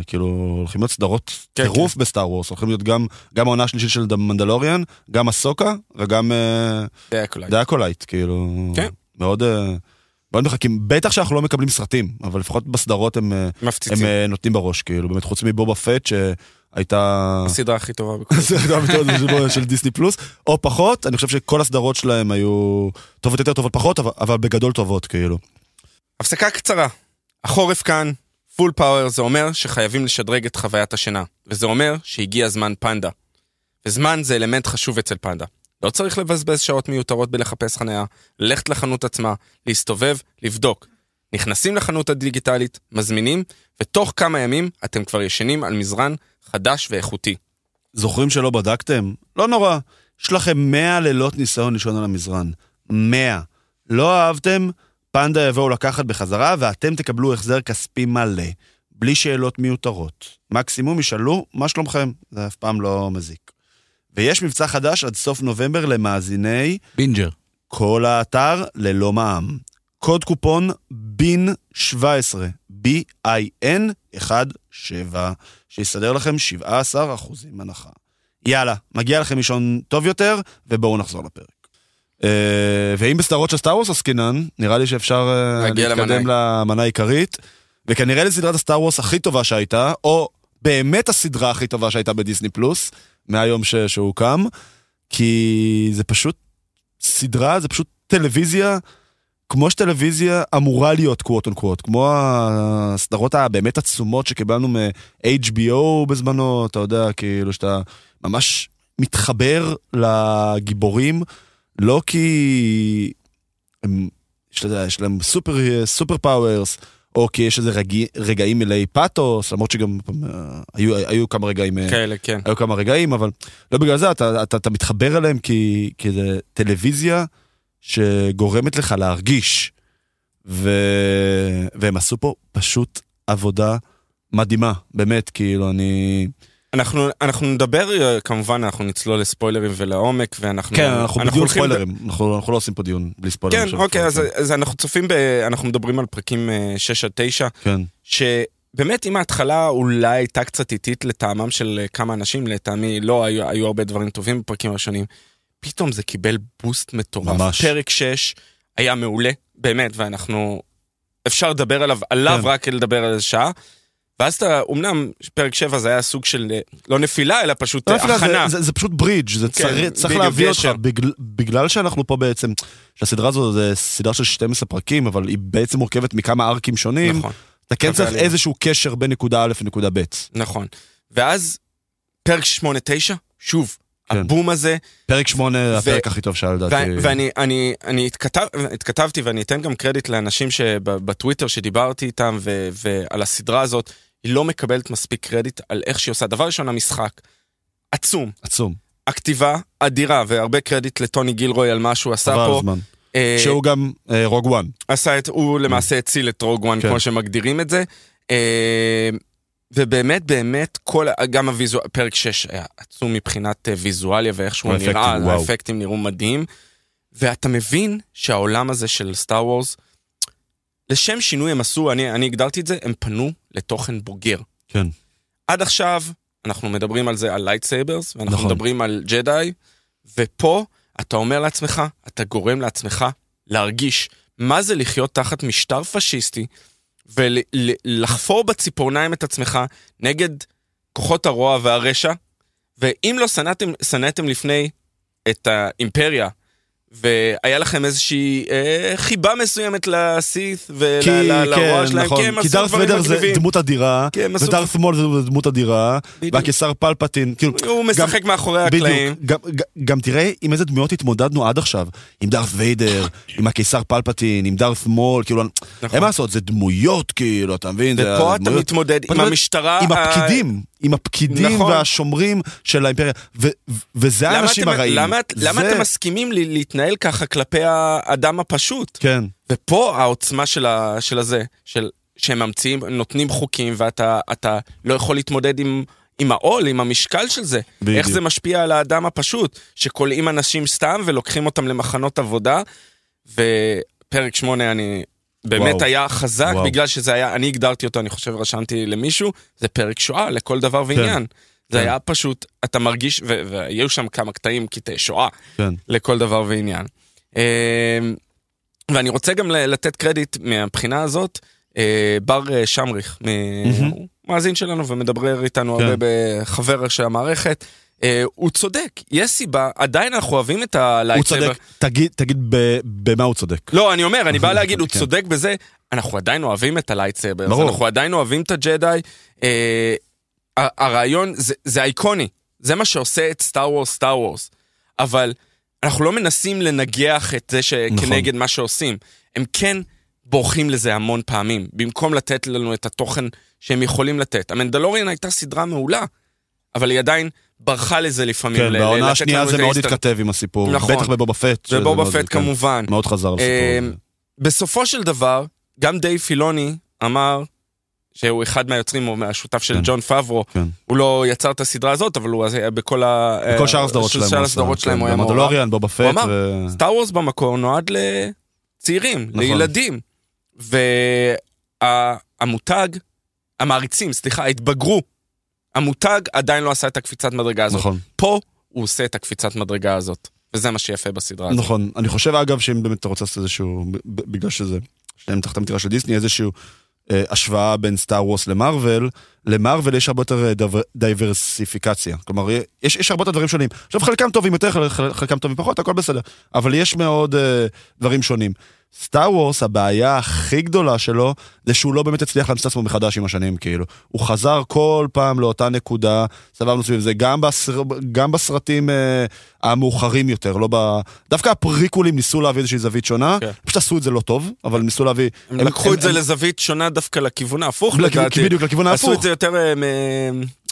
S1: כאילו, הולכים להיות סדרות
S2: כן,
S1: טירוף ב-Star Wars, הולכים להיות גם גם העונה השלישית של מנדלוריאן, גם אסוקה וגם אה,
S2: הכל.
S1: The Acolyte, כאילו,
S2: כן.
S1: מאוד, אה, מאוד מחכים, בטח שאנחנו לא מקבלים סרטים, אבל לפחות בסדרות הם, אה, הם. אה, נותנים בראש, כאילו, באמת, חוץ מבובה פט שהייתה...
S2: הסדרה הכי טובה בכל.
S1: הסדרה המתועדת של- של דיסני פלוס, או פחות, אני חושב שכל הסדרות שלהם היו טובות יותר, טובות פחות, אבל, אבל בגדול טובות, כאילו.
S2: הפסקה קצרה. החורף כאן, פול פאוור, זה אומר שחייבים לשדרג את חוויית השינה. וזה אומר שהגיע זמן פנדה. וזמן זה אלמנט חשוב אצל פנדה. לא צריך לבזבז שעות מיותרות בלחפש חניה, ללכת לחנות עצמה, להסתובב, לבדוק. נכנסים לחנות הדיגיטלית, מזמינים, ותוך כמה ימים אתם כבר ישנים על מזרן חדש ואיכותי.
S1: זוכרים שלא בדקתם? לא נורא. יש לכם 100 לילות ניסיון לישון על המזרן. 100. לא אהבתם? פנדה יבואו לקחת בחזרה ואתם תקבלו החזר כספי מלא. בלי שאלות מיותרות. מקסימום ישאלו, מה שלומכם? זה אף פעם לא מזיק. ויש מבצע חדש עד סוף נובמבר למאזיני
S3: בינג'ר.
S1: כל האתר ללא מע"מ. קוד קופון בין 17, B-I-N 17, שיסדר לכם 17 אחוזים הנחה. יאללה, מגיע לכם לישון טוב יותר, ובואו נחזור לפרק. אה, ואם בסדרות של סטאר וורס עסקינן, נראה לי שאפשר אה, להתקדם למנה העיקרית, וכנראה לסדרת הסטאר וורס הכי טובה שהייתה, או באמת הסדרה הכי טובה שהייתה בדיסני פלוס, מהיום ש- שהוא הוקם, כי זה פשוט סדרה, זה פשוט טלוויזיה, כמו שטלוויזיה אמורה להיות quote unquote, כמו הסדרות הבאמת עצומות שקיבלנו מ-HBO בזמנו, אתה יודע, כאילו שאתה ממש מתחבר לגיבורים, לא כי הם, יש, להם super, super powers, או כי יש איזה רגע, רגעים מלאי פאתוס, למרות שגם אה, היו, היו כמה רגעים... אה,
S2: כאלה, כן.
S1: היו כמה רגעים, אבל לא בגלל זה, אתה, אתה, אתה מתחבר אליהם כי, כי זה טלוויזיה שגורמת לך להרגיש. ו... והם עשו פה פשוט עבודה מדהימה, באמת, כאילו, אני...
S2: אנחנו, אנחנו נדבר, אה, כמובן, אנחנו נצלול לספוילרים ולעומק, ואנחנו...
S1: כן, אנחנו בדיון
S2: הולכים ב-
S1: ספוילרים, אנחנו אנחנו לא עושים פה דיון בלי ספוילרים.
S2: כן. אוקיי, אז,
S1: כן.
S2: אז אנחנו צופים ב... אנחנו מדברים על פרקים אה, 6 עד 9,
S1: כן,
S2: שבאמת אם ההתחלה אולי הייתה קצת איטית לטעמם של אה, כמה אנשים, לטעמי לא היו, היו הרבה דברים טובים בפרקים הראשונים, פתאום זה קיבל בוסט מטורף.
S1: ממש.
S2: פרק 6 היה מעולה, באמת, ואנחנו... אפשר לדבר עליו, עליו
S1: כן.
S2: רק לדבר על איזה שעה. ואז אתה, אמנם פרק 7 זה היה סוג של, לא נפילה, אלא פשוט
S1: לא,
S2: הכנה.
S1: זה, זה, זה פשוט ברידג', זה
S2: כן,
S1: צריך, צריך להביא. אותך, בגלל, בגלל שאנחנו פה בעצם, שהסדרה הזו זה סדרה של 12 פרקים, אבל היא בעצם מורכבת מכמה ארקים שונים,
S2: נכון,
S1: אתה כן צריך. איזשהו קשר בין נקודה א' לנקודה ב'.
S2: נכון. ואז פרק 8-9, שוב,
S1: כן.
S2: הבום הזה,
S1: פרק 8 הפרק הכי טוב שהיה לדעתי.
S2: ו- ואני אני, אני התכתב, התכתבתי ואני אתן גם קרדיט לאנשים שבטוויטר שדיברתי איתם ו, ועל הסדרה הזאת, היא לא מקבלת מספיק קרדיט על איך שהיא עושה. דבר ראשון, המשחק, עצום.
S1: עצום,
S2: הכתיבה אדירה, והרבה קרדיט לטוני גילרוי על מה שהוא עשה פה.
S1: הזמן.
S2: אה,
S1: שהוא גם אה, Rogue One.
S2: עשה את, הוא למעשה הציל את Rogue One,
S1: כן.
S2: כמו שמגדירים את זה. אה, ובאמת, באמת, כל, גם ה-visual, פרק 6 היה עצום מבחינת אה, ויזואליה ואיך שהוא נראה,
S1: וואו.
S2: האפקטים נראו מדהים. ואתה מבין שהעולם הזה של Star Wars, לשם שינוי הם עשו, אני, אני הגדרתי את זה, הם פנו לתוכן בוגר.
S1: כן.
S2: עד עכשיו, אנחנו מדברים על זה, על lightsabers, ואנחנו
S1: נכון.
S2: מדברים על ג'די, ופה אתה אומר לעצמך, אתה גורם לעצמך להרגיש מה זה לחיות תחת משטר פשיסטי, ולחפור בציפורניים את עצמך נגד כוחות הרוע והרשע, ואם לא שנאתם, שנאתם לפני את האימפריה, והיה לכם איזושהי אה, חיבה מסוימת לסית'
S1: כי,
S2: ולרוע
S1: כן,
S2: שלהם,
S1: נכון,
S2: כי הם
S1: כי
S2: עשו
S1: דארת
S2: דברים
S1: ויידר זה
S2: מגניבים.
S1: דמות אדירה,
S2: כי הם עשו-
S1: ודארת מול זה דמות אדירה. והקיסר פלפטין, כאילו,
S2: הוא משחק מאחורי הקלעים.
S1: גם, גם, גם תראה עם איזה דמויות התמודדנו עד עכשיו, עם דארת ויידר, עם הקיסר פלפטין, עם דארת מול, כאילו,
S2: נכון.
S1: אין מה לעשות, זה דמויות, כאילו, אתה מבין? זה
S2: ופה אתה
S1: הדמויות-
S2: מתמודד עם המשטרה.
S1: עם הפקידים, עם הפקידים
S2: נכון.
S1: והשומרים של האימפריה, וזה האנשים הרעים.
S2: למה, למה
S1: זה-
S2: אתם מסכימים לי- להתנהל ככה כלפי האדם הפשוט?
S1: כן,
S2: ופה העוצמה של, ה, של הזה, של, שהם ממציאים, נותנים חוקים ואתה אתה לא יכול להתמודד עם, עם העול, עם המשקל של זה.
S1: בדיוק.
S2: איך זה משפיע על האדם הפשוט, שכולאים אנשים סתם ולוקחים אותם למחנות עבודה. ופרק שמונה אני... באמת
S1: וואו.
S2: היה חזק,
S1: וואו.
S2: בגלל שזה היה, אני הגדרתי אותו, אני חושב, רשמתי למישהו, זה פרק שואה לכל דבר ועניין. זה
S1: כן.
S2: היה פשוט, אתה מרגיש, והיו שם כמה קטעים, קטעי שואה,
S1: כן.
S2: לכל דבר ועניין. אמ, ואני רוצה גם לתת קרדיט מהבחינה הזאת, אה, בר אה, שמריך. הוא מאזין שלנו ומדבר איתנו
S1: כן.
S2: הרבה בחבר של המערכת. אה, הוא צודק, יש סיבה, עדיין אנחנו אוהבים את
S1: הוא
S2: ה-lightsaber.
S1: צודק, תגיד, תגיד ב- במה הוא צודק.
S2: לא, אני אומר, אני בא להגיד, הוא
S1: כן.
S2: צודק בזה, אנחנו עדיין אוהבים את
S1: ה-lightsaber.
S2: אנחנו עדיין אוהבים את הג'די. הרעיון, זה, זה אייקוני, זה מה שעושה את Star Wars Star Wars. אבל אנחנו לא מנסים לנגח את זה שכנגד
S1: נכון.
S2: מה שעושים. הם כן בורחים לזה המון פעמים, במקום לתת לנו את התוכן שהם יכולים לתת. המנדלוריאן הייתה סדרה מעולה, אבל היא עדיין ברחה לזה לפעמים.
S1: כן, בעונה השנייה זה מאוד. התכתב עם הסיפור.
S2: נכון.
S1: בטח בבובה פט. מאוד-
S2: פט
S1: כן,
S2: כמובן.
S1: מאוד חזר לסיפור
S2: אה. בסופו של דבר, גם דייב פילוני אמר, שהוא אחד מהיוצרים, או מהשותף של
S1: כן.
S2: ג'ון פאברו,
S1: כן.
S2: הוא לא יצר את הסדרה הזאת, אבל הוא היה בכל ה...
S1: בכל שאר הסדרות שלהם.
S2: שאר
S1: הוא
S2: הסדרות שלהם
S1: כן,
S2: הוא היה מעורב.
S1: במנדלוריאן, בובה פט.
S2: אמר,
S1: ו-
S2: סטאר וורס במקור נועד לצעירים,
S1: נכון.
S2: לילדים. והמותג, המעריצים, סליחה, התבגרו. המותג עדיין לא עשה את הקפיצת מדרגה הזאת.
S1: נכון.
S2: פה הוא עושה את הקפיצת מדרגה הזאת. וזה מה שיפה בסדרה הזאת.
S1: נכון. אני חושב, אגב, שאם באמת אתה רוצה לעשות איזשהו, בגלל שזה, שניהם תחת המטרה של דיסני, איזשהו השוואה בין סטאר וורס למרוויל, למרוויל יש הרבה יותר אה, דייברסיפיקציה. כלומר, יש, יש הרבה יותר דברים שונים. עכשיו, חלקם טובים יותר, חל- חלקם טובים פחות, הכל בסדר. אבל יש מאוד אה, דברים שונים. סטאר וורס, הבעיה הכי גדולה שלו, זה שהוא לא באמת הצליח להמציא את עצמו מחדש עם השנים, כאילו. הוא חזר כל פעם לאותה נקודה, סבבנו סביב זה, גם, בסר, גם בסרטים אה, המאוחרים יותר, לא ב... דווקא הפריקולים ניסו להביא איזושהי זווית שונה,
S2: כן.
S1: פשוט עשו את זה לא טוב, אבל הם ניסו להביא...
S2: הם לקחו את זה לזווית שונה דווקא לכיוון ההפוך, לדעתי.
S1: בדיוק, לכיוון
S2: עשו
S1: ההפוך.
S2: את זה יותר, אה,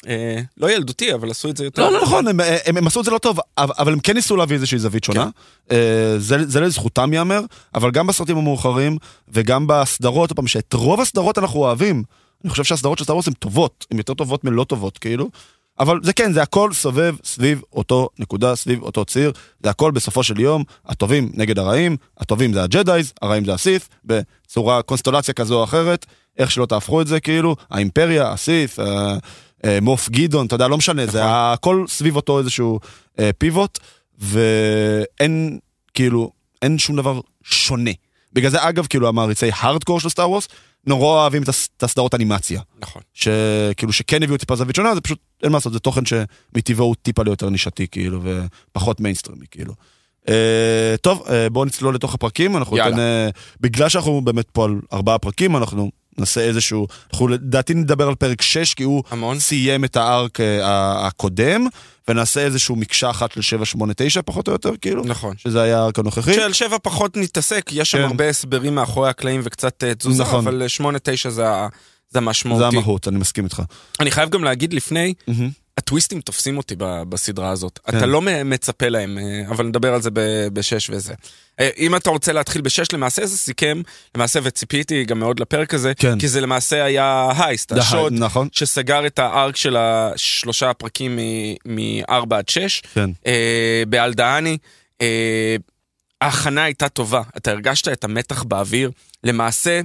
S2: אה, לא ילדותי, אבל עשו את זה יותר...
S1: לא, לא נכון, הם, הם, הם עשו את זה לא טוב, אבל, הם כן ניסו להביא איזושהי זווית שונה.
S2: כן.
S1: אה, זה, זה לזכותם ייאמר, אבל גם בסרטים המאוחרים וגם בסדרות, עוד פעם, שאת רוב הסדרות אנחנו אוהבים. אני חושב שהסדרות של סטאר וורס הן טובות, הן יותר טובות מלא טובות, כאילו. אבל זה כן, זה הכל סובב סביב אותו נקודה, סביב אותו ציר, זה הכל בסופו של יום, הטובים נגד הרעים, הטובים זה הג'דאיז, הרעים זה הסיף, בצורה, קונסטולציה כזו או אחרת, איך שלא תהפכו את זה כאילו, האימפריה, הסיף, אה, אה, מוף גדעון, אתה יודע, לא משנה, זה
S2: נכון.
S1: הכל סביב אותו איזשהו אה, פיבוט, ואין, כאילו, אין שום דבר שונה. בגלל זה אגב, כאילו המעריצי הארדקור של סטאר וורס, נורא אוהבים את הס- את הסדרות אנימציה.
S2: נכון.
S1: שכאילו שכן הביאו טיפה זווית שונה, זה פשוט, אין מה לעשות, זה תוכן שמטבעו הוא טיפה ליותר נישתי כאילו, ופחות מיינסטרימי כאילו. אה, טוב, אה, בואו נצלול לתוך הפרקים, אנחנו
S2: יאללה.
S1: ניתן, אה, בגלל שאנחנו באמת פה על ארבעה פרקים, אנחנו נעשה איזשהו, אנחנו לדעתי נדבר על פרק 6, כי הוא
S2: המון.
S1: סיים את ה-arc אה, הקודם, ונעשה איזשהו מקשה אחת של 7, 8, 9 פחות או יותר, כאילו,
S2: נכון.
S1: שזה היה ה-arc הנוכחי.
S2: של שבע פחות נתעסק, יש שם
S1: כן.
S2: הרבה הסברים מאחורי הקלעים וקצת אה, תזוזה,
S1: נכון.
S2: אבל אה, שמונה, תשע זה זה
S1: זה
S2: המשמעותי.
S1: המהות, אני מסכים איתך.
S2: אני חייב גם להגיד לפני,
S1: מהמם.
S2: הטוויסטים תופסים אותי בסדרה הזאת.
S1: כן.
S2: אתה לא מצפה להם, אה, אבל נדבר על זה בשש וזה. אה, אם אתה רוצה להתחיל בשש, למעשה זה סיכם, למעשה וציפיתי גם מאוד לפרק הזה,
S1: כן.
S2: כי זה למעשה היה הייסט, השוד
S1: נכון,
S2: שסגר את הארק של השלושה הפרקים מ-4 עד 6,
S1: כן.
S2: אה, באלדהני. אה, ההכנה הייתה טובה, אתה הרגשת את המתח באוויר. למעשה,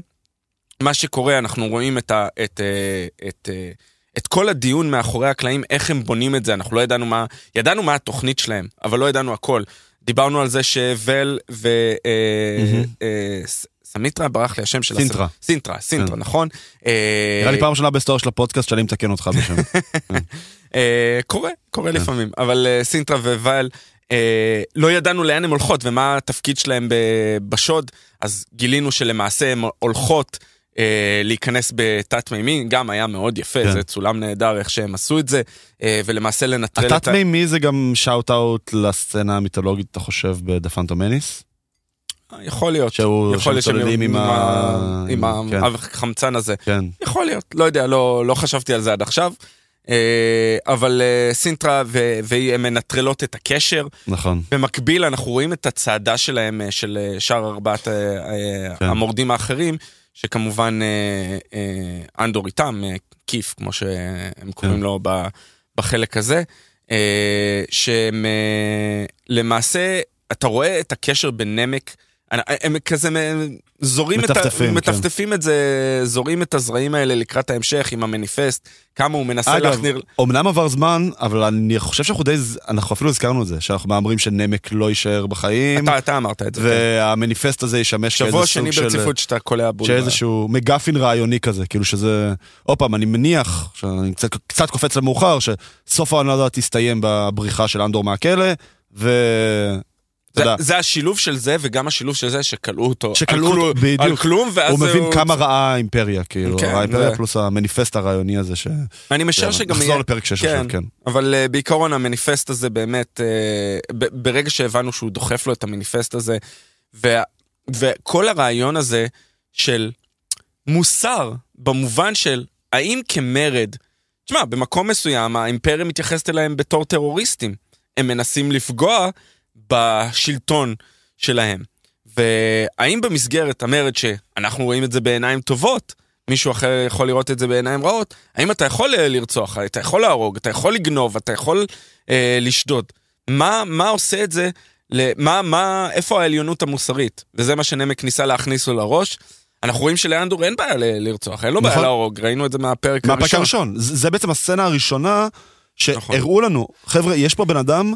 S2: מה שקורה, אנחנו רואים את, ה, את, אה, את, אה, את כל הדיון מאחורי הקלעים, איך הם בונים את זה, אנחנו לא ידענו מה, ידענו מה התוכנית שלהם, אבל לא ידענו הכל. דיברנו על זה שוול ו... אה. אה, סמיטרה, ברח לי השם של
S1: סינטרה.
S2: סינטרה, סינטרה,
S1: כן.
S2: נכון. אה,
S1: נראה לי פעם ראשונה בהיסטוריה של הפודקאסט שאני מתקן אותך בשם.
S2: קורה, קורה
S1: כן.
S2: לפעמים, אבל סינטה וול, לא ידענו לאן הן הולכות ומה התפקיד שלהם ב- בשוד, אז גילינו שלמעשה הן הולכות להיכנס בתת מימי, גם היה מאוד יפה,
S1: כן.
S2: זה צולם נהדר איך שהם עשו את זה, אה, ולמעשה לנטרל את ה...
S1: התת-מימי זה גם shout out לסצנה המיתולוגית, אתה חושב, ב The Phantom Menace?
S2: יכול להיות,
S1: שהוא-
S2: יכול להיות
S1: שהם צוללים עם ה-
S2: עם
S1: עם- כן.
S2: החמצן הזה.
S1: כן.
S2: יכול להיות, לא יודע, לא, לא חשבתי על זה עד עכשיו. אה, אבל אה, סינטרה ו- והיא מנטרלות את הקשר.
S1: נכון.
S2: במקביל אנחנו רואים את הצעדה שלהם, אה, של אה, שאר ארבעת אה, אה,
S1: כן.
S2: המורדים האחרים, שכמובן אה, אה, אנדור איתם, אה, כיף, כמו שהם קוראים
S1: כן.
S2: לו ב- בחלק הזה, אה, שהם אה, למעשה, אתה רואה את הקשר בין נמק, הם- כזה זורים את, ה-
S1: מטפטפים, כן.
S2: מטפטפים את זה, זורים את הזרעים האלה לקראת ההמשך עם המניפסט, כמה הוא מנסה
S1: אגב,
S2: להכניר...
S1: אמנם עבר זמן, אבל אני חושב שאנחנו די, אנחנו אפילו הזכרנו את זה, שאנחנו מהמרים שנמק לא יישאר בחיים,
S2: אתה, אתה אמרת את זה. כן.
S1: והמניפסט הזה ישמש
S2: שבוע
S1: כאיזה
S2: שני
S1: סוג של...
S2: ברציפות שאתה קולע בול.
S1: שאיזשהו מגפין רעיוני כזה, כאילו שזה, עוד פעם, אני מניח, שאני קצת, קצת קופץ למאוחר, שסוף העונה הזאת תסתיים בבריחה של אנדור מהכלא, ו...
S2: זה, זה השילוב של זה וגם השילוב של זה שכלאו אותו.
S1: שכלאו אותו, בדיוק.
S2: על כלום, ואז
S1: הוא מבין
S2: הוא...
S1: כמה רעה האימפריה, כאילו,
S2: כן,
S1: האימפריה
S2: ו-
S1: פלוס המניפסט הרעיוני הזה, ש...
S2: אני משער שגם
S1: נחזור
S2: יהיה...
S1: לפרק 6
S2: כן,
S1: עכשיו, כן.
S2: אבל uh, בעיקרון המניפסט הזה באמת, uh, ב- ברגע שהבנו שהוא דוחף לו את המניפסט הזה, וה- וכל הרעיון הזה של מוסר, במובן של האם כמרד, תשמע, במקום מסוים האימפריה מתייחסת אליהם בתור טרוריסטים. הם מנסים לפגוע בשלטון שלהם. והאם במסגרת המרד שאנחנו רואים את זה בעיניים טובות, מישהו אחר יכול לראות את זה בעיניים רעות, האם אתה יכול אה, לרצוח, אתה יכול להרוג, אתה יכול לגנוב, אתה יכול אה, לשדוד. מה, מה עושה את זה, למה, מה, איפה העליונות המוסרית? וזה מה שנמק ניסה להכניס לו לראש. אנחנו רואים שלאנדור אין בעיה ל- לרצוח, אין לו בעיה
S1: נכון.
S2: להרוג, ראינו את זה מהפרק
S1: מהפרק
S2: הראשון.
S1: הראשון, זה זה בעצם הסצנה הראשונה
S2: נכון.
S1: שהראו לנו, חבר'ה, יש פה בן אדם,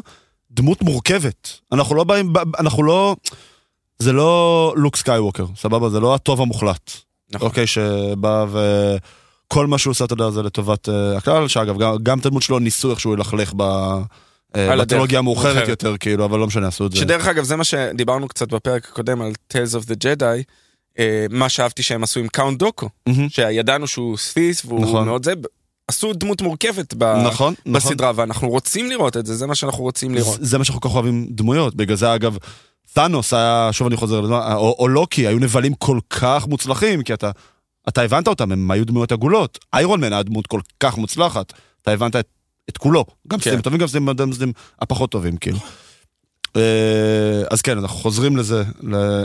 S1: דמות מורכבת. אנחנו לא באים, אנחנו לא, זה לא לוק סקייווקר, סבבה? זה לא הטוב המוחלט.
S2: נכון.
S1: אוקיי, שבא וכל מה שהוא עושה, אתה יודע, זה לטובת אה, הכלל, שאגב, גם, גם את הדמות שלו ניסו איכשהו ללכלך ב... אה, בטרילוגיה המאוחרת
S2: מאוחרת.
S1: יותר, כאילו, אבל לא משנה, עשו את זה.
S2: שדרך אגב, זה מה שדיברנו קצת בפרק הקודם על Tales of the Jedi, אה, מה שאהבתי שהם עשו עם קאונט דוקו. שידענו שהוא ספיס והוא
S1: נכון.
S2: מאוד זה, עשו דמות מורכבת ב...
S1: נכון, נכון.
S2: בסדרה, ואנחנו רוצים לראות את זה, זה מה שאנחנו רוצים לראות.
S1: זה מה שאנחנו כל כך אוהבים דמויות, בגלל זה אגב, תאנוס היה, שוב אני חוזר או, או לוקי, היו נבלים כל כך מוצלחים, כי אתה, אתה הבנת אותם, הם היו דמויות עגולות. איירון מן היה דמות כל כך מוצלחת, אתה הבנת את, את כולו, גם
S2: כן.
S1: סטים הטובים, גם סטים גם סטים הפחות טובים, כאילו. אה, אז כן, אנחנו חוזרים לזה, ל-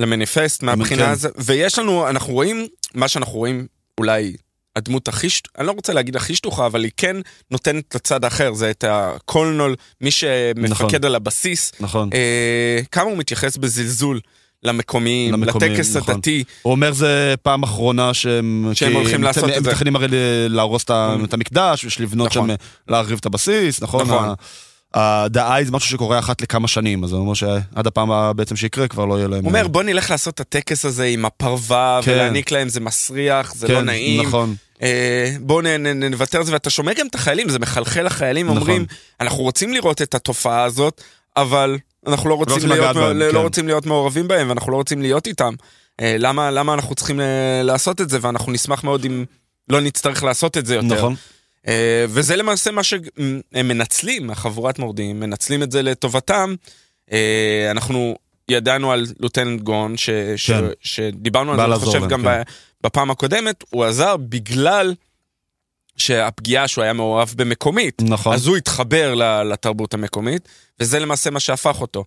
S2: למניפסט מהבחינה
S1: כן.
S2: הזו, ויש לנו, אנחנו רואים, מה שאנחנו רואים אולי הדמות הכי, אני לא רוצה להגיד הכי שטוחה, אבל היא כן נותנת את הצד האחר, זה את הקולנול, מי שמפקד
S1: נכון.
S2: על הבסיס,
S1: נכון.
S2: אה, כמה הוא מתייחס בזלזול למקומיים,
S1: למקומיים,
S2: לטקס
S1: נכון.
S2: הדתי.
S1: הוא אומר זה פעם אחרונה שהם...
S2: שהם
S1: כי
S2: הולכים
S1: הם
S2: לעשות
S1: הם
S2: את זה.
S1: מתכננים הרי להרוס את את המקדש, בשביל לבנות
S2: נכון.
S1: שם, להרחיב את הבסיס, נכון?
S2: נכון.
S1: ה- הדאי זה משהו שקורה אחת לכמה שנים, אז הוא אומר שעד הפעם בעצם שיקרה כבר לא יהיה להם...
S2: הוא אומר, בוא נלך לעשות את הטקס הזה עם הפרווה,
S1: כן.
S2: ולהעניק להם, זה מסריח, זה
S1: כן,
S2: לא נעים.
S1: נכון.
S2: אה, בואו נוותר על זה, ואתה שומע גם את החיילים, זה מחלחל לחיילים,
S1: נכון.
S2: אומרים, אנחנו רוצים לראות את התופעה הזאת, אבל אנחנו לא רוצים,
S1: רוצים
S2: להיות,
S1: לגעת בהם,
S2: לא
S1: כן.
S2: רוצים להיות מעורבים בהם, ואנחנו לא רוצים להיות איתם. אה, למה, למה אנחנו צריכים אה, לעשות את זה, ואנחנו נשמח מאוד אם לא נצטרך לעשות את זה יותר.
S1: נכון.
S2: אה, וזה למעשה מה שהם מנצלים, החבורת מורדים, מנצלים את זה לטובתם. אה, אנחנו ידענו על לוטננט גון, ש, ש,
S1: כן.
S2: שדיברנו על זה, אני חושב
S1: להם,
S2: גם
S1: כן.
S2: בפעם הקודמת, הוא עזר בגלל שהפגיעה שהוא היה מעורב במקומית.
S1: נכון.
S2: אז הוא התחבר לתרבות המקומית, וזה למעשה מה שהפך אותו.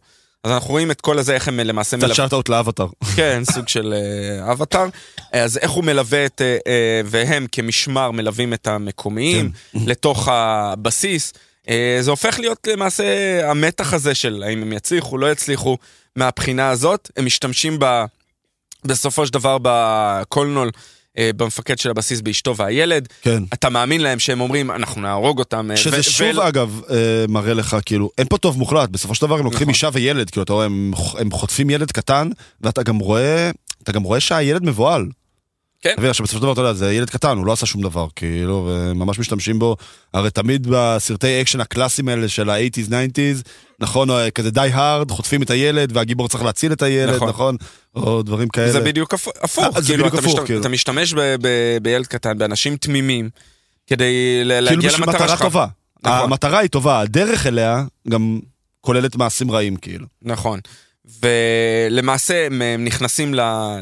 S2: אז אנחנו רואים את כל הזה, איך הם למעשה
S1: קצת שאט-אאוט לאבטר.
S2: כן, סוג של אה, אבטאר. אז איך הוא מלווה את, אה, אה, והם כמשמר מלווים את המקומיים לתוך הבסיס. אה, זה הופך להיות למעשה המתח הזה של האם הם יצליחו, לא יצליחו. מהבחינה הזאת, הם משתמשים ב, בסופו של דבר בקולנול, אה, במפקד של הבסיס באשתו והילד.
S1: כן.
S2: אתה מאמין להם שהם אומרים, אנחנו נהרוג אותם. אה,
S1: שזה
S2: ו-
S1: שוב
S2: ו-
S1: אגב אה, מראה לך כאילו אין פה טוב מוחלט בסופו של דבר הם לוקחים
S2: נכון.
S1: אישה וילד כאילו אתה רואה הם הם חוטפים ילד קטן ואתה גם רואה אתה גם רואה שהילד מבוהל.
S2: כן.
S1: אתה מבין, עכשיו בסופו של דבר אתה יודע זה ילד קטן הוא לא עשה שום דבר כאילו וממש משתמשים בו הרי תמיד בסרטי אקשן הקלאסיים האלה של ה-80's 90's נכון או כזה Die Hard חוטפים את הילד והגיבור צריך להציל את הילד
S2: נכון.
S1: נכון או דברים כאלה.
S2: זה בדיוק הפ- הפוך,
S1: אה, זה
S2: כאילו,
S1: בדיוק
S2: אתה,
S1: הפוך,
S2: משתמש,
S1: כאילו.
S2: אתה משתמש ב, ב, בילד קטן, באנשים תמימים, כדי ל-
S1: כאילו
S2: להגיע
S1: בשביל
S2: למטרה
S1: מטרה
S2: שלך.
S1: טובה.
S2: נכון.
S1: המטרה היא טובה הדרך אליה גם כוללת מעשים רעים כאילו.
S2: נכון. ולמעשה הם הם נכנסים.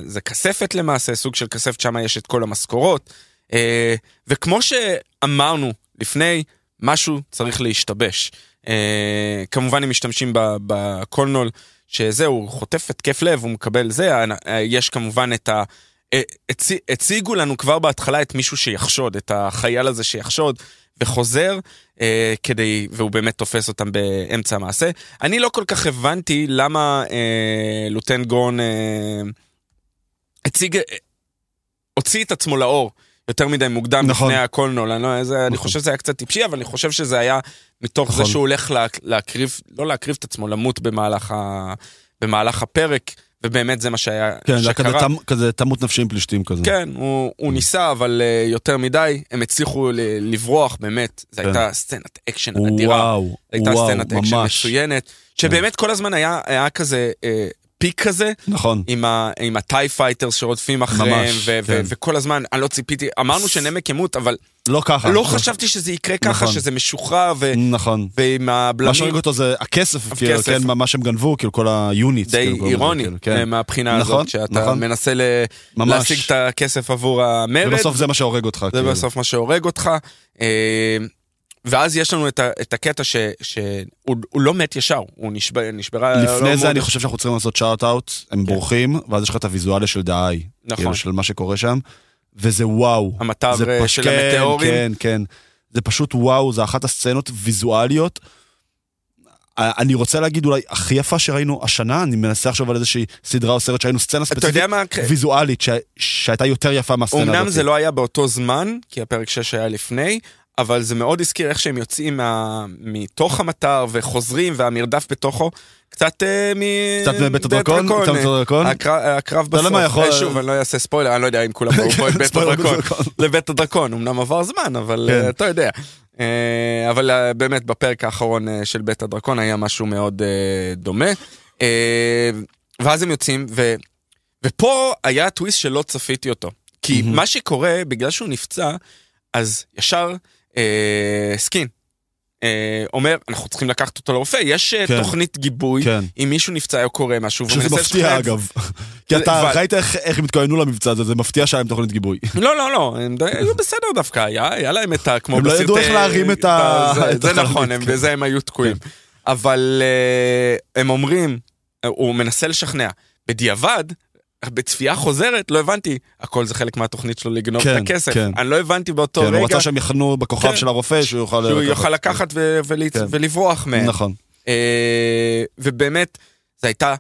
S2: זה כספת למעשה, סוג של כספת, שם יש את כל המשכורות. אה, וכמו שאמרנו לפני, משהו צריך להשתבש. אה, כמובן הם משתמשים בקולנול, שזהו, הוא חוטף התקף לב, הוא מקבל זה, אה, יש כמובן את ה... הצי- הציגו לנו כבר בהתחלה את מישהו שיחשוד, את החייל הזה שיחשוד, וחוזר אה, כדי, והוא באמת תופס אותם באמצע המעשה. אני לא כל כך הבנתי למה אה, לוטן גרון אה, הציג, אה, הוציא את עצמו לאור יותר מדי מוקדם
S1: נכון.
S2: לפני הקולנול. אני, לא, זה, אני
S1: נכון.
S2: חושב שזה היה קצת טיפשי, אבל אני חושב שזה היה מתוך זה
S1: נכון.
S2: שהוא הולך לה, להקריב, לא להקריב את עצמו, למות במהלך, ה, במהלך הפרק, ובאמת זה מה שהיה,
S1: כן, זה היה כזה
S2: שקרה.
S1: תמ- כזה תמות נפשי עם פלישתים כזה.
S2: כן, הוא, הוא ניסה, אבל אה, יותר מדי, הם הצליחו ל- לברוח, באמת. זו
S1: כן.
S2: הייתה סצנת אקשן אדירה.
S1: וואו,
S2: הייתה
S1: וואו,
S2: סצנת אקשן
S1: ממש.
S2: מצוינת, שבאמת כל הזמן היה, היה כזה אה, peak כזה,
S1: נכון.
S2: עם, ה, עם ה TIE fighters שרודפים אחריהם,
S1: ממש,
S2: ו- ו-
S1: כן.
S2: וכל הזמן, אני לא ציפיתי, אמרנו שנמיק ימות, אבל
S1: לא ככה.
S2: לא חשבתי שזה יקרה ככה,
S1: נכון.
S2: שזה משוחרר, ו-
S1: נכון.
S2: ועם
S1: מה
S2: הבלמים,
S1: שהורג אותו זה הכסף, כאילו. כן, מה שהם גנבו, כאילו כל ה units.
S2: די
S1: כאילו,
S2: אירוני,
S1: כאילו, כן.
S2: אה, מהבחינה
S1: נכון,
S2: הזאת, שאתה
S1: נכון.
S2: מנסה ל-
S1: ממש.
S2: להשיג את הכסף עבור המרד.
S1: ובסוף זה מה שהורג אותך.
S2: זה
S1: כאילו.
S2: בסוף מה שהורג אותך. ואז יש לנו את, ה, את הקטע שהוא הוא לא מת ישר, הוא נשבר, נשברה...
S1: לפני
S2: לא
S1: זה
S2: מאוד-
S1: אני חושב שאנחנו צריכים לעשות שאוט אאוט, הם בורחים, ואז יש לך את הוויזואליה של דאי.
S2: נכון.
S1: כאילו, של מה שקורה שם, וזה וואו.
S2: המטר
S1: זה
S2: אה,
S1: פש-
S2: של
S1: כן,
S2: המטאורים.
S1: כן, כן. זה פשוט וואו, זה אחת הסצנות ויזואליות. אה, אני רוצה להגיד אולי הכי יפה שראינו השנה, אני מנסה לחשוב על איזושהי סדרה או סרט שראינו סצנה ספציפית
S2: מה...
S1: ויזואלית ש- שהייתה יותר יפה מהסצנה הזאת.
S2: אמנם זה לא היה באותו זמן, כי הפרק 6 היה לפני, אבל זה מאוד הזכיר איך שהם יוצאים מה... מתוך המטר וחוזרים והמרדף בתוכו. קצת אה, מ...
S1: קצת מבית הדרקון? קצת מבית הדרקון?
S2: הקרב, בסוף, אה, שוב, אני לא אעשה ספוילר, אני לא יודע אם כולם ראו פה את בית הדרקון.
S1: בית הדרקון.
S2: לבית הדרקון, אמנם עבר זמן, אבל
S1: כן.
S2: אה, אתה יודע. אבל באמת בפרק האחרון של בית הדרקון היה משהו מאוד דומה. ואז הם יוצאים, ו... ופה היה טוויסט שלא צפיתי אותו. כי. מה שקורה, בגלל שהוא נפצע, אז ישר אה, סקין אה, אומר, אנחנו צריכים לקחת אותו לרופא, יש אה,
S1: כן.
S2: תוכנית גיבוי,
S1: כן.
S2: אם מישהו נפצע או קורה משהו,
S1: שזה מפתיע. אגב. כי אתה
S2: אבל-
S1: ראית איך איך הם התכוננו למבצע הזה, זה מפתיע שהיה להם תוכנית גיבוי.
S2: לא, לא, לא, הם היו בסדר דווקא, היה היה להם את ה... כמו
S1: הם לא ידעו איך להרים את ה-
S2: זה- נכון, הם-
S1: כן.
S2: בזה הם היו תקועים. אבל אה, הם אומרים, הוא מנסה לשכנע. בדיעבד, בצפייה חוזרת לא הבנתי, הכל זה חלק מהתוכנית שלו לגנוב
S1: כן,
S2: את הכסף.
S1: כן.
S2: אני לא הבנתי באותו
S1: כן, הוא
S2: רגע
S1: רצה שהם יחנו בכוכב
S2: כן.
S1: של הרופא, שהוא יוכל
S2: שהוא יוכל לקחת ו- ול-
S1: כן.
S2: ולברוח מהם.
S1: נכון.
S2: אה, ובאמת, זו הייתה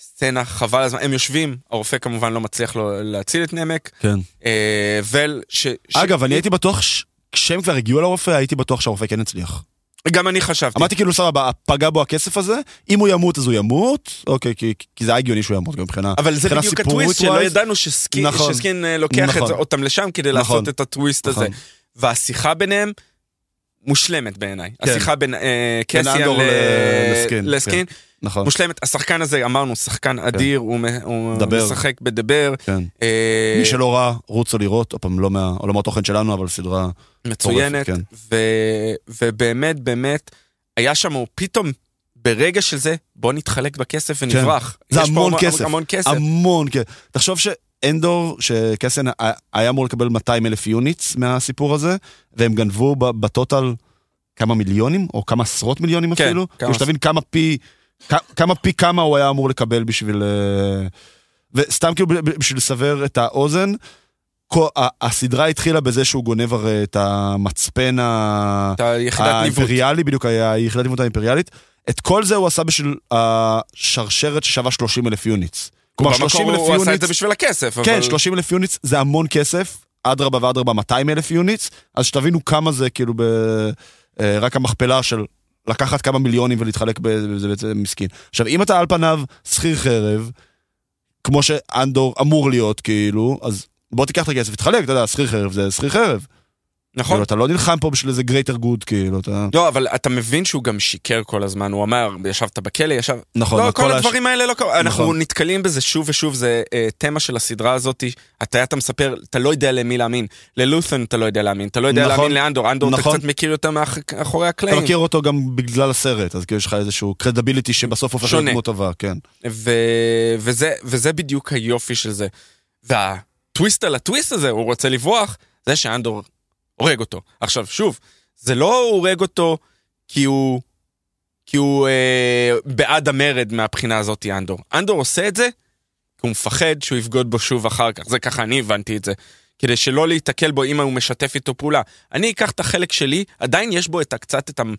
S2: סצנה חבל הזמן, הם יושבים, הרופא כמובן לא מצליח לו להציל את נמק,
S1: כן.
S2: אה, ול... ש- ש-
S1: אגב, אני הייתי בטוח, ש- כשהם כבר הגיעו לרופא, הייתי בטוח שהרופא כן הצליח.
S2: גם אני חשבתי.
S1: אמרתי כאילו סבבה, פגע בו הכסף הזה, אם הוא ימות אז הוא ימות, אוקיי, כי, כי זה היה הגיוני שהוא ימות גם מבחינה...
S2: אבל זה
S1: מבחינה
S2: בדיוק הטוויסט שלא. ידענו שסקין,
S1: נכון.
S2: שסקין אה, לוקח את
S1: נכון.
S2: זה, אותם לשם כדי
S1: נכון.
S2: לעשות את הטוויסט הזה.
S1: נכון.
S2: והשיחה ביניהם מושלמת בעיניי.
S1: כן.
S2: השיחה בין אה,
S1: אנדור
S2: ל-
S1: לסקין,
S2: לסקין.
S1: נכון.
S2: מושלמת. השחקן הזה, אמרנו, שחקן אדיר, הוא הוא
S1: מדבר.
S2: משחק בדבר.
S1: כן.
S2: אה,
S1: מי שלא ראה, רוצו לראות, עוד פעם, לא מהעולמות תוכן שלנו, אבל סדרה...
S2: מצוינת,
S1: כן.
S2: ו- ובאמת, באמת, היה שם, הוא פתאום, ברגע של זה, בוא נתחלק בכסף ונברח.
S1: כן. זה המון
S2: המון-
S1: כסף.
S2: המון כסף.
S1: המון כסף. תחשוב שאנדור, שקסן היה אמור לקבל 200 אלף יוניטס מהסיפור הזה, והם גנבו בטוטל כמה מיליונים, או כמה עשרות מיליונים
S2: כן,
S1: אפילו.
S2: כמה
S1: כאילו שתבין כמה פי, כמה פי כמה הוא היה אמור לקבל בשביל... אה, וסתם כאילו בשביל לסבר את האוזן, כל- הסדרה התחילה בזה שהוא גונב הרי את המצפן.
S2: את.
S1: האימפריאלי, בדיוק, היחידת ניווט האימפריאלית. את כל זה הוא עשה בשביל השרשרת ששווה 30 אלף units. כלומר, 30
S2: במקור
S1: אלף
S2: הוא עשה את
S1: units,
S2: זה בשביל הכסף,
S1: כן,
S2: אבל...
S1: 30 אלף units זה המון כסף, אדרבה ואדרבה 200 אלף units, אז שתבינו כמה זה כאילו ב... אה, רק המכפלה של לקחת כמה מיליונים ולהתחלק בזה בעצם מסכין. עכשיו, אם אתה על פניו שכיר חרב, כמו שאנדור אמור להיות, כאילו, אז בוא תיקח את הכסף ותחלק, אתה יודע, שכיר חרב זה שכיר חרב.
S2: נכון.
S1: כאילו, אתה לא נלחם פה בשביל איזה greater good, כאילו, אתה...
S2: לא, אבל אתה מבין שהוא גם שיקר כל הזמן, הוא אמר, ישבת בכלא, ישב...
S1: נכון,
S2: לא, כל הדברים האלה לא קרו. אנחנו
S1: נכון.
S2: נתקלים בזה שוב ושוב, זה אה, תמה של הסדרה הזאת. אתה אתה מספר, אתה לא יודע למי להאמין. ללות'ן אתה לא יודע להאמין, אתה לא יודע
S1: נכון.
S2: להאמין לאנדור, אנדור אתה
S1: נכון.
S2: קצת מכיר יותר מאחורי
S1: אתה
S2: הקלעים.
S1: מכיר אותו גם בגלל הסרט, אז כאילו יש לך איזשהו קרדיביליטי שבסוף הופך להיות
S2: שונה.
S1: דמות טובה, כן.
S2: ו... וזה, וזה בדיוק היופי של זה. והטוויסט על הטוויסט הזה, הוא רוצה לברוח, זה שאנדור הורג אותו. עכשיו, שוב, זה לא הורג אותו כי הוא, כי הוא אה, בעד המרד מהבחינה הזאת, אנדור. אנדור עושה את זה כי הוא מפחד שהוא יבגוד בו שוב אחר כך. זה ככה אני הבנתי את זה. כדי שלא להיתקל בו אם הוא משתף איתו פעולה. אני אקח את החלק שלי, עדיין יש בו את הקצת את, המ,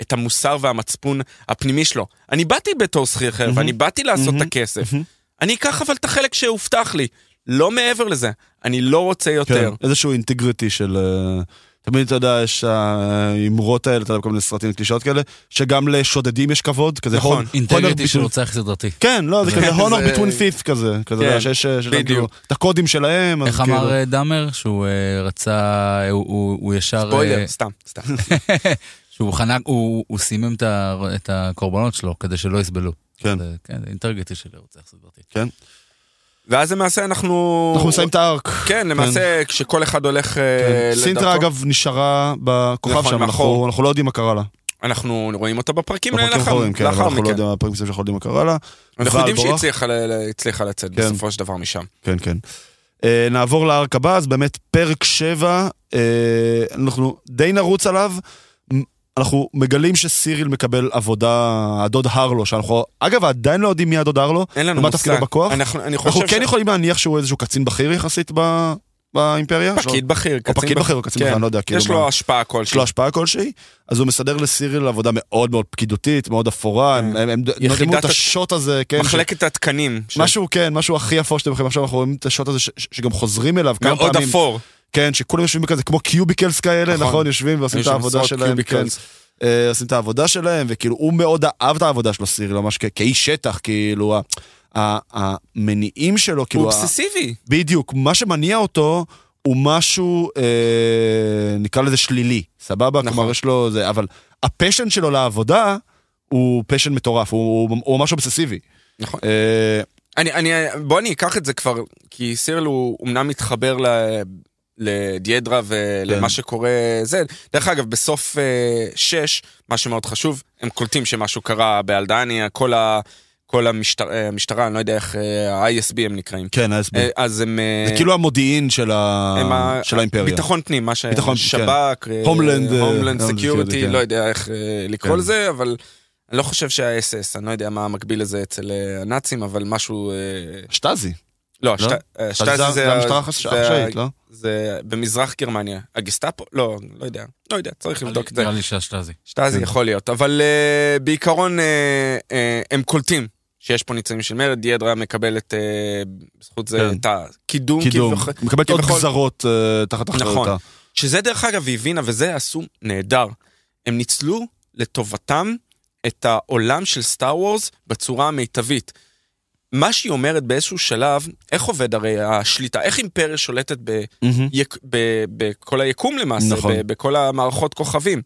S2: את המוסר והמצפון הפנימי שלו. אני באתי בתור שכיר חרב,
S1: מהמם.
S2: אני באתי לעשות את
S1: מהמם.
S2: הכסף.
S1: מהמם.
S2: אני אקח אבל את החלק שהובטח לי, לא מעבר לזה. אני לא רוצה יותר.
S1: כן, איזשהו אינטגריטי של... אה, תמיד אתה יודע, יש האמרות האלה, אתה יודע, כל מיני סרטים קלישאות כאלה, שגם לשודדים יש כבוד, כזה
S2: נכון.
S1: הון-
S3: אינטגריטי של רוצח סדרתי.
S1: כן, לא, זה
S2: זה-
S1: כזה
S2: זה-
S1: between fifth כזה, כזה, אתה יודע, שיש. כאילו את הקודים שלהם, אז
S3: איך
S1: כאילו...
S3: אמר אה, דאמר? שהוא אה, רצה, הוא- הוא הוא ישר...
S2: ספוילר, סתם, סתם.
S3: שהוא חנק, הוא הוא סימם את הקורבנות שלו כדי שלא יסבלו.
S1: כן.
S3: זה- כן, אינטגריטי של רוצח סדרתי.
S1: כן.
S2: ואז למעשה אנחנו...
S1: אנחנו מסיימים את הארק.
S2: כן, למעשה כשכל אחד הולך אה,
S1: כן.
S2: לדרכו,
S1: סינטרה אגב נשארה בכוכב
S2: נכון,
S1: שם. אנחנו אנחנו לא יודעים מה קרה לה.
S2: אנחנו רואים אותה בפרקים
S1: בפרקים
S2: לאחר
S1: כן, אבל
S2: לאחר
S1: אנחנו לא
S2: מכן.
S1: יודעים, בפרקים מסוימים שאנחנו יודעים מה קרה לה.
S2: אנחנו יודעים שהיא. הצליחה לצאת
S1: כן.
S2: בסופו של דבר משם.
S1: כן, כן. אה, נעבור לארק הבא, אז באמת פרק 7, אנחנו די נרוץ עליו. אנחנו מגלים שסיריל מקבל עבודה, הדוד הרלו, שאנחנו, אגב, עדיין לא יודעים מי הדוד הרלו,
S2: אין לנו מושג.
S1: תפקידו בכוח.
S2: אנחנו,
S1: אנחנו כן יכולים להניח שהוא איזשהו קצין בכיר יחסית ב- באימפריה. יש
S2: פקיד בכיר, קצין
S1: פקיד בכיר או קצין בכיר, אני לא יודע, כאילו
S2: יש לו השפעה
S1: יש
S2: כלשהי.
S1: לו השפעה כלשהי, אז הוא מסדר לסיריל עבודה מאוד מאוד פקידותית, מאוד אפורה, הם הם- הם נותנים את השוט הזה, כן, ש-
S2: מחלקת התקנים. ש-
S1: משהו, כן, משהו הכי אפור שאתם יכולים עכשיו, אנחנו רואים את השוט הזה ש- שגם חוזרים אליו כמה
S2: מאוד
S1: פעמים.
S2: אפור.
S1: כן, שכולם יושבים בכזה כמו קיוביקלס כאלה,
S2: נכון.
S1: נכון, יושבים ועושים את העבודה שלהם, כן. אה, עושים את העבודה שלהם, וכאילו הוא מאוד אהב את העבודה שלו, סיריל, ממש כאיש שטח, כאילו, המניעים שלו, כאילו,
S2: הוא אובססיבי.
S1: בדיוק, מה שמניע אותו הוא משהו, אה, נקרא לזה שלילי, סבבה?
S2: נכון.
S1: כלומר, יש לו זה, אבל ה passion שלו לעבודה הוא passion מטורף, הוא, הוא, הוא ממש אובססיבי.
S2: נכון.
S1: אה,
S2: אני, אני, בוא אני אקח את זה כבר, כי סירל הוא אמנם מתחבר ל... לדיידרה ולמה
S1: כן.
S2: שקורה זה. דרך אגב, בסוף אה, שש, מה שמאוד חשוב, הם קולטים שמשהו קרה באלדניה, כל, ה, כל המשטר, אה, המשטרה, אני לא יודע איך, אה, ה-ISB הם נקראים.
S1: כן.
S2: אה, אז הם...
S1: זה כאילו המודיעין של, ה...
S2: הם
S1: של האימפריה.
S2: ביטחון פנים, מה ש...
S1: ביטחון,
S2: שב"כ,
S1: Homeland, אה, Homeland
S2: Security,
S1: Security, כן.
S2: לא יודע איך לקרוא
S1: כן.
S2: לזה, אבל אני לא חושב שה-SS, אני לא יודע מה המקביל לזה אצל הנאצים, אבל משהו...
S1: שטאזי.
S2: לא, שט- אה,
S1: שטאזי זה המשטרה החשאית, לא?
S2: זה במזרח גרמניה. הגסטאפו? לא, לא יודע. לא יודע, צריך לבדוק את זה.
S3: נראה לי שהשטאזי.
S2: שטאזי
S1: כן.
S2: יכול להיות, אבל uh, בעיקרון uh, הם קולטים שיש פה ניצנים של מרד, ידרה מקבלת בזכות זה
S1: כן.
S2: את הקידום,
S1: קידום. מקבלת עוד גזרות אה, תחת אחריותה.
S2: נכון. שזה דרך אגב היא הבינה, וזה עשו נהדר. הם ניצלו לטובתם את העולם של סטאר וורס בצורה המיטבית. מה שהיא אומרת באיזשהו שלב, איך עובד הרי השליטה, איך אימפריה שולטת ב,
S1: מהמם.
S2: יק, ב, בכל היקום למעשה,
S1: נכון.
S2: ב, בכל המערכות כוכבים.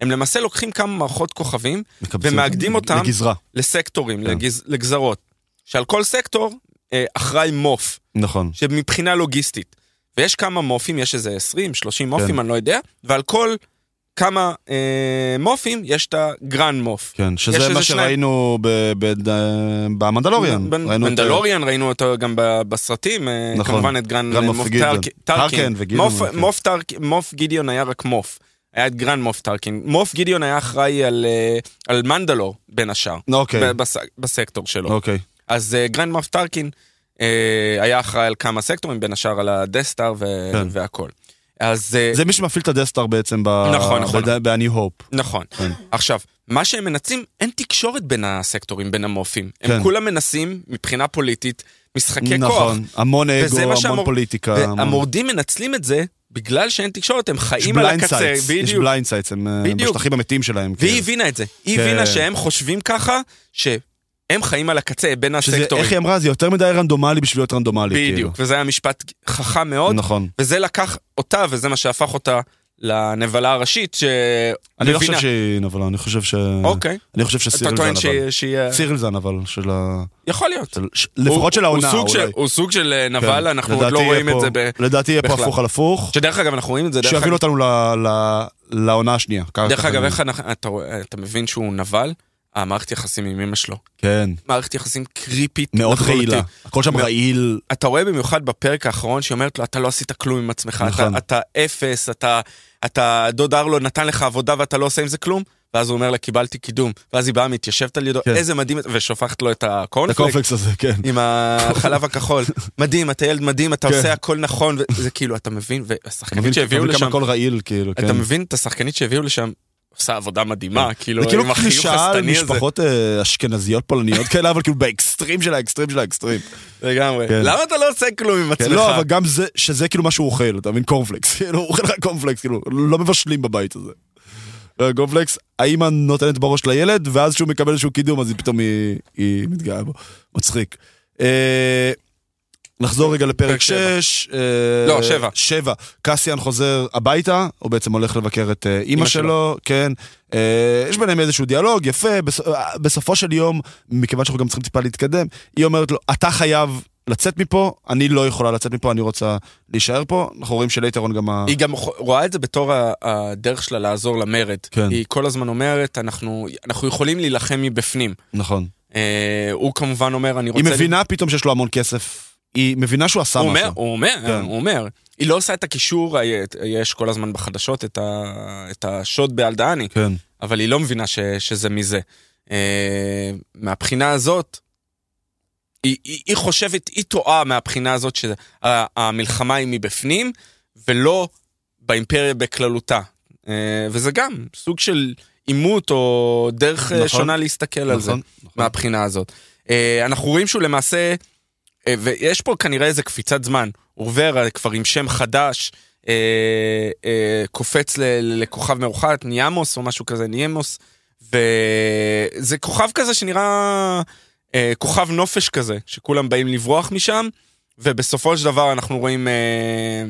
S2: הם למעשה לוקחים כמה מערכות כוכבים ומאגדים אותם
S1: לגזרה.
S2: לסקטורים,
S1: כן.
S2: לגז, לגזרות. שעל כל סקטור אה, אחראי מו"פ,
S1: נכון.
S2: שמבחינה לוגיסטית. ויש כמה מופים, יש איזה 20, 30 מופים,
S1: כן.
S2: אני לא יודע, ועל כל כמה אה, מופים יש את ה Grand
S1: Moff.
S2: כן,
S1: שזה מה. שראינו ב- ב- במנדלוריאן.
S2: בנ-
S1: ראינו
S2: אותו גם ב- בסרטים, אה,
S1: נכון.
S2: כמובן את
S1: Grand Grand
S2: Moff טרקין. Moff-
S1: כן.
S2: Moff גידיון היה רק Moff. היה את Grand Moff טרקין. Moff גידיון היה אחראי על, אה, על מנדלור, בין השאר.
S1: אוקיי,
S2: בס- בסקטור שלו.
S1: אוקיי.
S2: אז אה, Grand Moff טרקין אה, היה אחראי על כמה סקטורים, בין השאר על ה Death Star ו-
S1: כן.
S2: והכל. אז אה,
S1: זה מי שמפעיל את ה Death Star בעצם ב-
S2: נכון, נכון.
S1: ב-New Hope.
S2: נכון.
S1: כן.
S2: עכשיו, מה שהם מנצלים, אין תקשורת בין הסקטורים, בין המופים. הם
S1: כן.
S2: כולם מנסים, מבחינה פוליטית, משחקי כוח.
S1: נכון, המון אגו, המון
S2: שהמור-
S1: פוליטיקה. המון-
S2: והמורדים מנצלים את זה, בגלל שאין תקשורת, הם
S1: יש
S2: חיים על הקצה.
S1: סייטס, יש
S2: בדיוק.
S1: Blind sides, הם אה,
S2: בדיוק.
S1: בשטחים המתים שלהם.
S2: והיא
S1: כן.
S2: הבינה את זה. היא
S1: כן.
S2: הבינה שהם חושבים ככה, שהם חיים על הקצה בין
S1: שזה,
S2: הסקטורים.
S1: איך היא אמרה, זה יותר מדי רנדומלי בשביל להיות רנדומלי.
S2: בדיוק.
S1: כאילו.
S2: וזה היה משפט חכם מאוד.
S1: נכון.
S2: וזה לקח אותה, וזה מה שהפך אותה לנבלה הראשית, ש...
S1: אני לא חושב שהיא נבלה, אני חושב ש...
S2: אוקיי.
S1: אני חושב
S2: אתה
S1: שסיריל זה
S2: טוען
S1: הנבל.
S2: שהיא- שהיא...
S1: סיריל זה הנבל של ה...
S2: יכול להיות.
S1: של- ש- לפחות
S2: הוא-
S1: של העונה,
S2: הוא
S1: אולי.
S2: הוא סוג של אה, נבל,
S1: כן.
S2: אנחנו עוד לא רואים את
S1: פה-
S2: זה ב...
S1: לדעתי יהיה פה. הפוך על הפוך,
S2: שדרך אגב, אנחנו רואים את זה, דרך אגב,
S1: אותנו ל- ל- לעונה השנייה.
S2: דרך אגב, איך אתה אתה מבין שהוא נבל? המערכת יחסים עם אמא שלו.
S1: כן,
S2: מערכת יחסים קריפית.
S1: מאוד. רעילה. הכל שם רעיל.
S2: אתה רואה במיוחד בפרק האחרון שהיא אומרת לו, אתה לא עשית כלום עם עצמך,
S1: נכון.
S2: אתה, אתה אפס, אתה, אתה, דוד ארלו נתן לך עבודה ואתה לא עושה עם זה כלום, ואז הוא אומר לה, קיבלתי קידום, ואז היא באה, מתיישבת על ידו,
S1: כן.
S2: איזה מדהים, ושופכת לו את הקורנפלקס.
S1: הקורנפלקס הזה, כן.
S2: עם החלב הכחול. מדהים, אתה ילד מדהים, אתה
S1: כן.
S2: עושה הכל נכון, וזה כאילו, אתה מבין, והשחקנית שהביאו
S1: אתה מבין כמה
S2: לשם,
S1: הכל רעיל, כאילו, כן.
S2: אתה מבין את השחקנית שהביאו לשם, עושה עבודה מדהימה, כאילו,
S1: זה כאילו
S2: עם החיוך
S1: על
S2: השטני הזה.
S1: משפחות אה, אשכנזיות פולניות כאלה, אבל כאילו באקסטרים של האקסטרים של האקסטרים.
S2: לגמרי.
S1: כן.
S2: למה אתה לא עושה כלום עם
S1: כן,
S2: עצמך?
S1: לא, אבל גם זה, שזה כאילו מה שהוא אוכל, אתה מבין? קורנפלקס, כאילו, הוא אוכל לך קורנפלקס, כאילו, לא מבשלים בבית הזה. אה, קורנפלקס, האמא נותנת בראש לילד, ואז כשהוא מקבל איזשהו קידום, אז היא פתאום היא, היא מתגאה בו. מצחיק. נחזור רגע לפרק
S2: פרק שבע.
S1: 6.
S2: לא, שבע.
S1: 7. קסיאן חוזר הביתה, הוא בעצם הולך לבקר את אה, אימא שלו, כן. אה, יש ביניהם איזשהו דיאלוג יפה, אה, בסופו של יום, מכיוון שאנחנו גם צריכים טיפה להתקדם, היא אומרת לו, אתה חייב לצאת מפה, אני לא יכולה לצאת מפה, אני רוצה להישאר פה. אנחנו רואים שלייטרון גם ה...
S2: היא גם רואה את זה בתור הדרך שלה לעזור למרד.
S1: כן.
S2: היא כל הזמן אומרת, אנחנו, אנחנו יכולים להילחם מבפנים.
S1: נכון.
S2: אה, הוא כמובן אומר, אני רוצה...
S1: היא מבינה פתאום שיש לו המון כסף, היא מבינה שהוא עשה
S2: הוא
S1: משהו.
S2: אומר, הוא אומר,
S1: כן.
S2: הוא אומר. היא לא עושה את הקישור, יש כל הזמן בחדשות את, ה, את השוד באלדהני,
S1: כן.
S2: אבל היא לא מבינה ש, שזה מזה. אה, מהבחינה הזאת, היא, היא, היא חושבת, היא טועה מהבחינה הזאת שהמלחמה היא מבפנים, ולא באימפריה בכללותה. אה, וזה גם סוג של עימות או דרך נכון,
S1: נכון.
S2: שונה להסתכל על זה.
S1: נכון. נכון.
S2: מהבחינה הזאת. אה, אנחנו רואים שהוא למעשה, אה, ויש פה כנראה איזה קפיצת זמן, אורברה כבר עם שם חדש, אה, אה, קופץ ל- לכוכב מרוחק, ניאמוס או משהו כזה, ניאמוס, וזה כוכב כזה שנראה אה, כוכב נופש כזה, שכולם באים לברוח משם, ובסופו של דבר אנחנו רואים אה,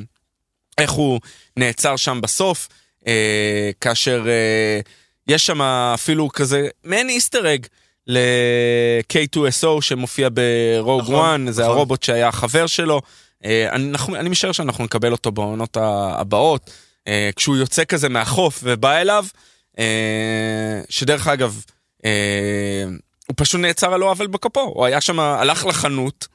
S2: איך הוא נעצר שם בסוף, אה, כאשר אה, יש שם אפילו כזה מעין איסטר אג ל-K2SO שמופיע ברוג
S1: נכון,
S2: 1, זה
S1: נכון.
S2: הרובוט שהיה החבר שלו. אה, אני, אנחנו- אני משער שאנחנו נקבל אותו בעונות הבאות, אה, כשהוא יוצא כזה מהחוף ובא אליו, אה, שדרך אגב, הוא פשוט נעצר על לא עוול בכפו, הוא היה שם, הלך לחנות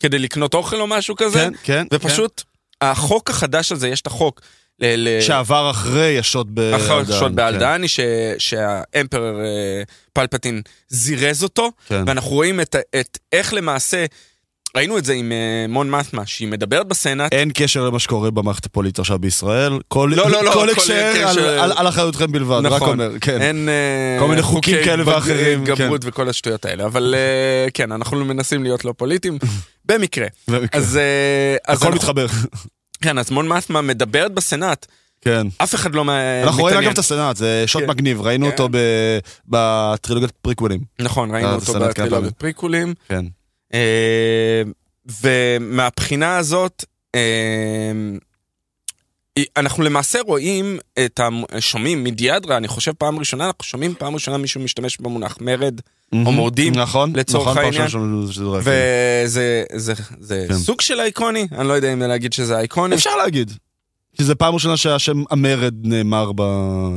S2: כדי לקנות אוכל או משהו כזה,
S1: כן, כן.
S2: ופשוט החוק החדש הזה, יש את החוק. ל-
S1: כן. שעבר אחרי השוד באלדן.
S2: אחר שוד
S1: כן.
S2: באלדני, ש- שהאמפרר אה, פלפטין זירז אותו,
S1: כן.
S2: ואנחנו רואים את, את איך למעשה ראינו את זה עם אה, מון מסמה, שהיא מדברת בסנאט,
S1: אין קשר למה שקורה במערכת הפוליטית עכשיו בישראל. כל
S2: לא, לא, לא,
S1: כל הקשר על-
S2: הקשר-
S1: על- על אחריותכם בלבד, רק
S2: נכון.
S1: אומר, כן.
S2: אין אה,
S1: כל מיני חוקים
S2: חוקי
S1: כאלה ואחרים,
S2: התגברות וכל השטויות האלה, אבל כן, אנחנו מנסים להיות לא פוליטיים. במקרה.
S1: במקרה.
S2: אז
S1: הכל מתחבר.
S2: כן, אז מון מסמה מדברת בסנאט,
S1: כן.
S2: אף אחד לא מה-
S1: אנחנו רואים
S2: מתעניין.
S1: אגב את הסנאט, זה שוט
S2: כן.
S1: מגניב, ראינו
S2: כן.
S1: אותו בטרילוגיית פריקוולים.
S2: נכון, ראינו
S1: אה,
S2: אותו
S1: פעמים.
S2: פריקולים.
S1: כן.
S2: אה, ומהבחינה הזאת, אה, אנחנו למעשה רואים את ה... שומעים מדיאדרה, אני חושב פעם ראשונה, אנחנו שומעים פעם ראשונה מישהו משתמש במונח מרד, מורדים,
S1: נכון,
S2: לצורך
S1: נכון,
S2: העניין. וזה זה, זה
S1: כן.
S2: סוג של אייקוני, אני לא יודע אם להגיד שזה אייקוני.
S1: אפשר להגיד. כי זה פעם ראשונה שהשם המרד נאמר ב...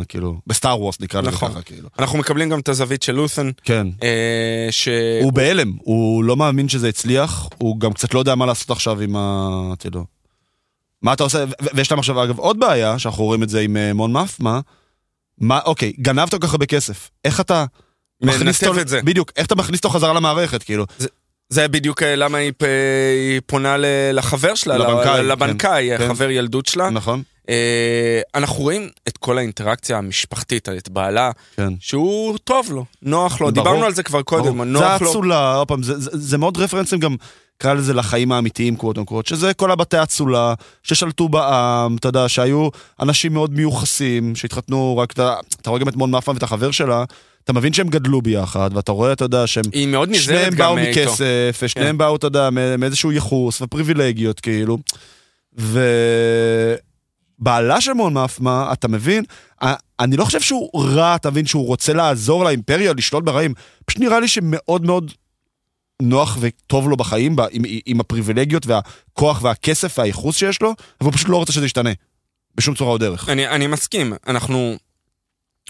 S1: כאילו, בסטאר וורס נקרא לזה
S2: נכון.
S1: ככה, כאילו.
S2: אנחנו מקבלים גם את הזווית של לות'ן,
S1: כן.
S2: אה, ש...
S1: הוא בהלם, הוא לא מאמין שזה הצליח, הוא גם קצת לא יודע מה לעשות עכשיו עם ה... אתה יודע. מה אתה עושה? ויש להם עכשיו אגב עוד בעיה, שאנחנו רואים את זה עם אה, מון מאפמה. מה, אוקיי, גנבת כל כך הרבה כסף. איך אתה... מכניס אותו-
S2: את זה.
S1: בדיוק, איך אתה מכניס אותו חזרה למערכת, כאילו.
S2: זה בדיוק אה, למה היא, פ- היא פונה ל- לחבר שלה,
S1: לבנקאי,
S2: לבנקאי,
S1: כן.
S2: חבר ילדות שלה.
S1: נכון?
S2: אה, אנחנו רואים את כל האינטראקציה המשפחתית, את בעלה,
S1: כן.
S2: שהוא טוב לו, נוח לו,
S1: ברור.
S2: דיברנו על זה כבר קודם,
S1: ברור.
S2: נוח
S1: זה
S2: לו.
S1: האצולה, עוד פעם, זה, זה, זה מאוד רפרנסים גם, קרא לזה לחיים האמיתיים, קוואט אונקוואט, שזה כל הבתי האצולה, ששלטו בעם, אתה יודע, שהיו אנשים מאוד מיוחסים, שהתחתנו רק, אתה, אתה רואה גם את מון מאפן ואת החבר שלה, אתה מבין שהם גדלו ביחד, ואתה רואה, אתה יודע, שהם...
S2: היא מאוד נזהרת
S1: שניהם
S2: גם
S1: באו
S2: אה, איתו.
S1: מכסף, ושניהם
S2: כן.
S1: באו, אתה יודע, מאיזשהו ייחוס ופריבילגיות, כאילו. ובעלה של מון מאפמה, אתה מבין? אני לא חושב שהוא רע, אתה מבין, שהוא רוצה לעזור לאימפריה לשלוט ברעים. פשוט נראה לי שמאוד מאוד נוח וטוב לו בחיים, עם, עם הפריבילגיות והכוח והכסף והייחוס שיש לו, והוא פשוט לא רוצה שזה ישתנה. בשום צורה או דרך.
S2: אני, אני מסכים, אנחנו...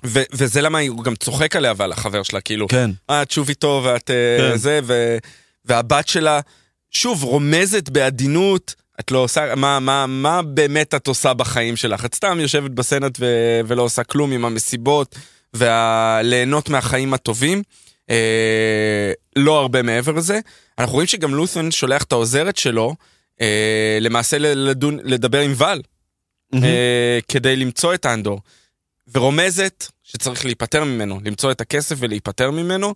S2: ו- וזה למה הוא גם צוחק עליה ועל החבר שלה, כאילו,
S1: כן.
S2: אה, תשוב איתו ואת אה,
S1: כן.
S2: זה, ו- והבת שלה, שוב, רומזת בעדינות, את לא עושה, מה, מה, מה באמת את עושה בחיים שלך? את סתם יושבת בסנאט ו- ולא עושה כלום עם המסיבות, וליהנות מהחיים הטובים. אה, לא הרבה מעבר לזה. אנחנו רואים שגם לות'ן שולח את העוזרת שלו, אה, למעשה לדון, לדבר עם ואל, אה, כדי למצוא את האנדור. ורומזת שצריך להיפטר ממנו, למצוא את הכסף ולהיפטר ממנו.